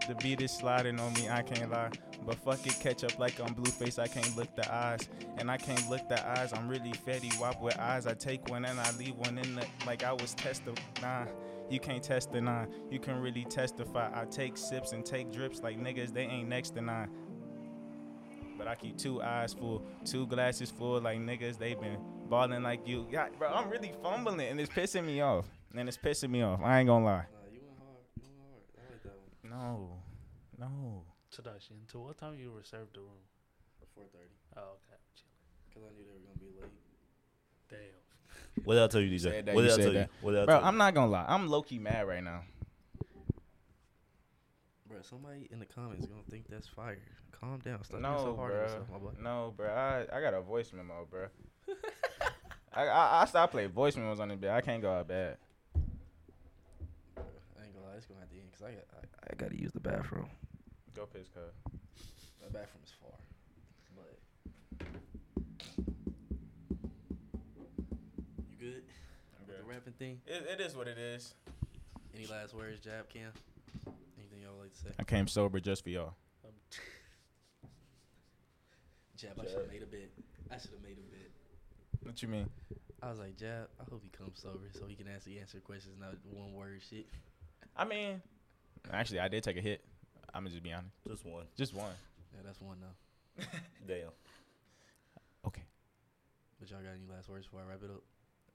The beat is sliding on me, I can't lie. But fuck it, catch up like I'm Blueface, I can't look the eyes. And I can't look the eyes, I'm really Fetty Wap with eyes. I take one and I leave one in the like I was tested. Nah, you can't test the nine. You can really testify. I take sips and take drips like niggas, they ain't next to nine. But I keep two eyes full, two glasses full like niggas, they been balling like you. Yeah, bro, I'm really fumbling and it's pissing me off. And it's pissing me off. I ain't gonna lie. Nah, you went hard. You went hard. I like that one. No, no. Tadashi, until what time you reserved the room? Four thirty. Oh, okay. Chill. Cause I knew they were gonna be late. Damn. What did I tell you, DJ? said that, What did I said tell you? What did I bro, tell I'm not gonna lie. I'm low key mad right now. Bro, somebody in the comments gonna think that's fire. Calm down. Stop being so No, hard on bro. yourself, my boy. No, bro. I, I got a voice memo, bro. I, I I stopped playing voice memos on the bit. I can't go out bad. I ain't gonna lie, it's gonna have to end because I got I, I gotta use the bathroom. Go piss, cuz. The bathroom is far, but you good? With The rapping thing. It, it is what it is. Any last words, Jab Cam? Anything y'all would like to say? I came sober just for y'all. Um, [laughs] Jab, I should have made a bit. I should have made a bit. What you mean? I was like, Jab, I hope he comes sober so he can actually answer questions, not one word shit. I mean, actually, I did take a hit. I'm gonna just be honest. Just one. Just one. Yeah, that's one now. [laughs] Damn. Okay. But y'all got any last words before I wrap it up?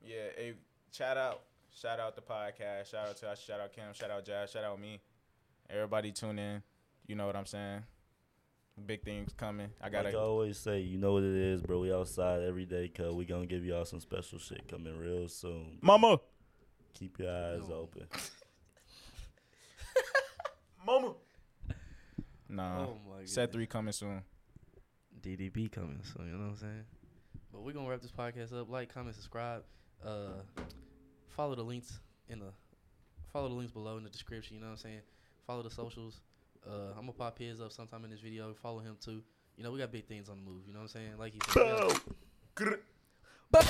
Yeah. Hey, shout out, shout out the podcast. Shout out to us. Shout out Kim. Shout out Jazz. Shout out me. Everybody tune in. You know what I'm saying. Big things coming. I gotta. Like I always say, you know what it is, bro. We outside every day, cuz we gonna give y'all some special shit coming real soon. Mama. Keep your eyes No. open. [laughs] Mama. Nah. oh. Set three coming soon. DDB coming, soon. you know what I'm saying. But we're gonna wrap this podcast up. Like, comment, subscribe. Uh, follow the links in the follow the links below in the description. You know what I'm saying. Follow the socials. Uh, I'm gonna pop his up sometime in this video. Follow him too. You know, we got big things on the move. You know what I'm saying? Like he said. we got- Boom.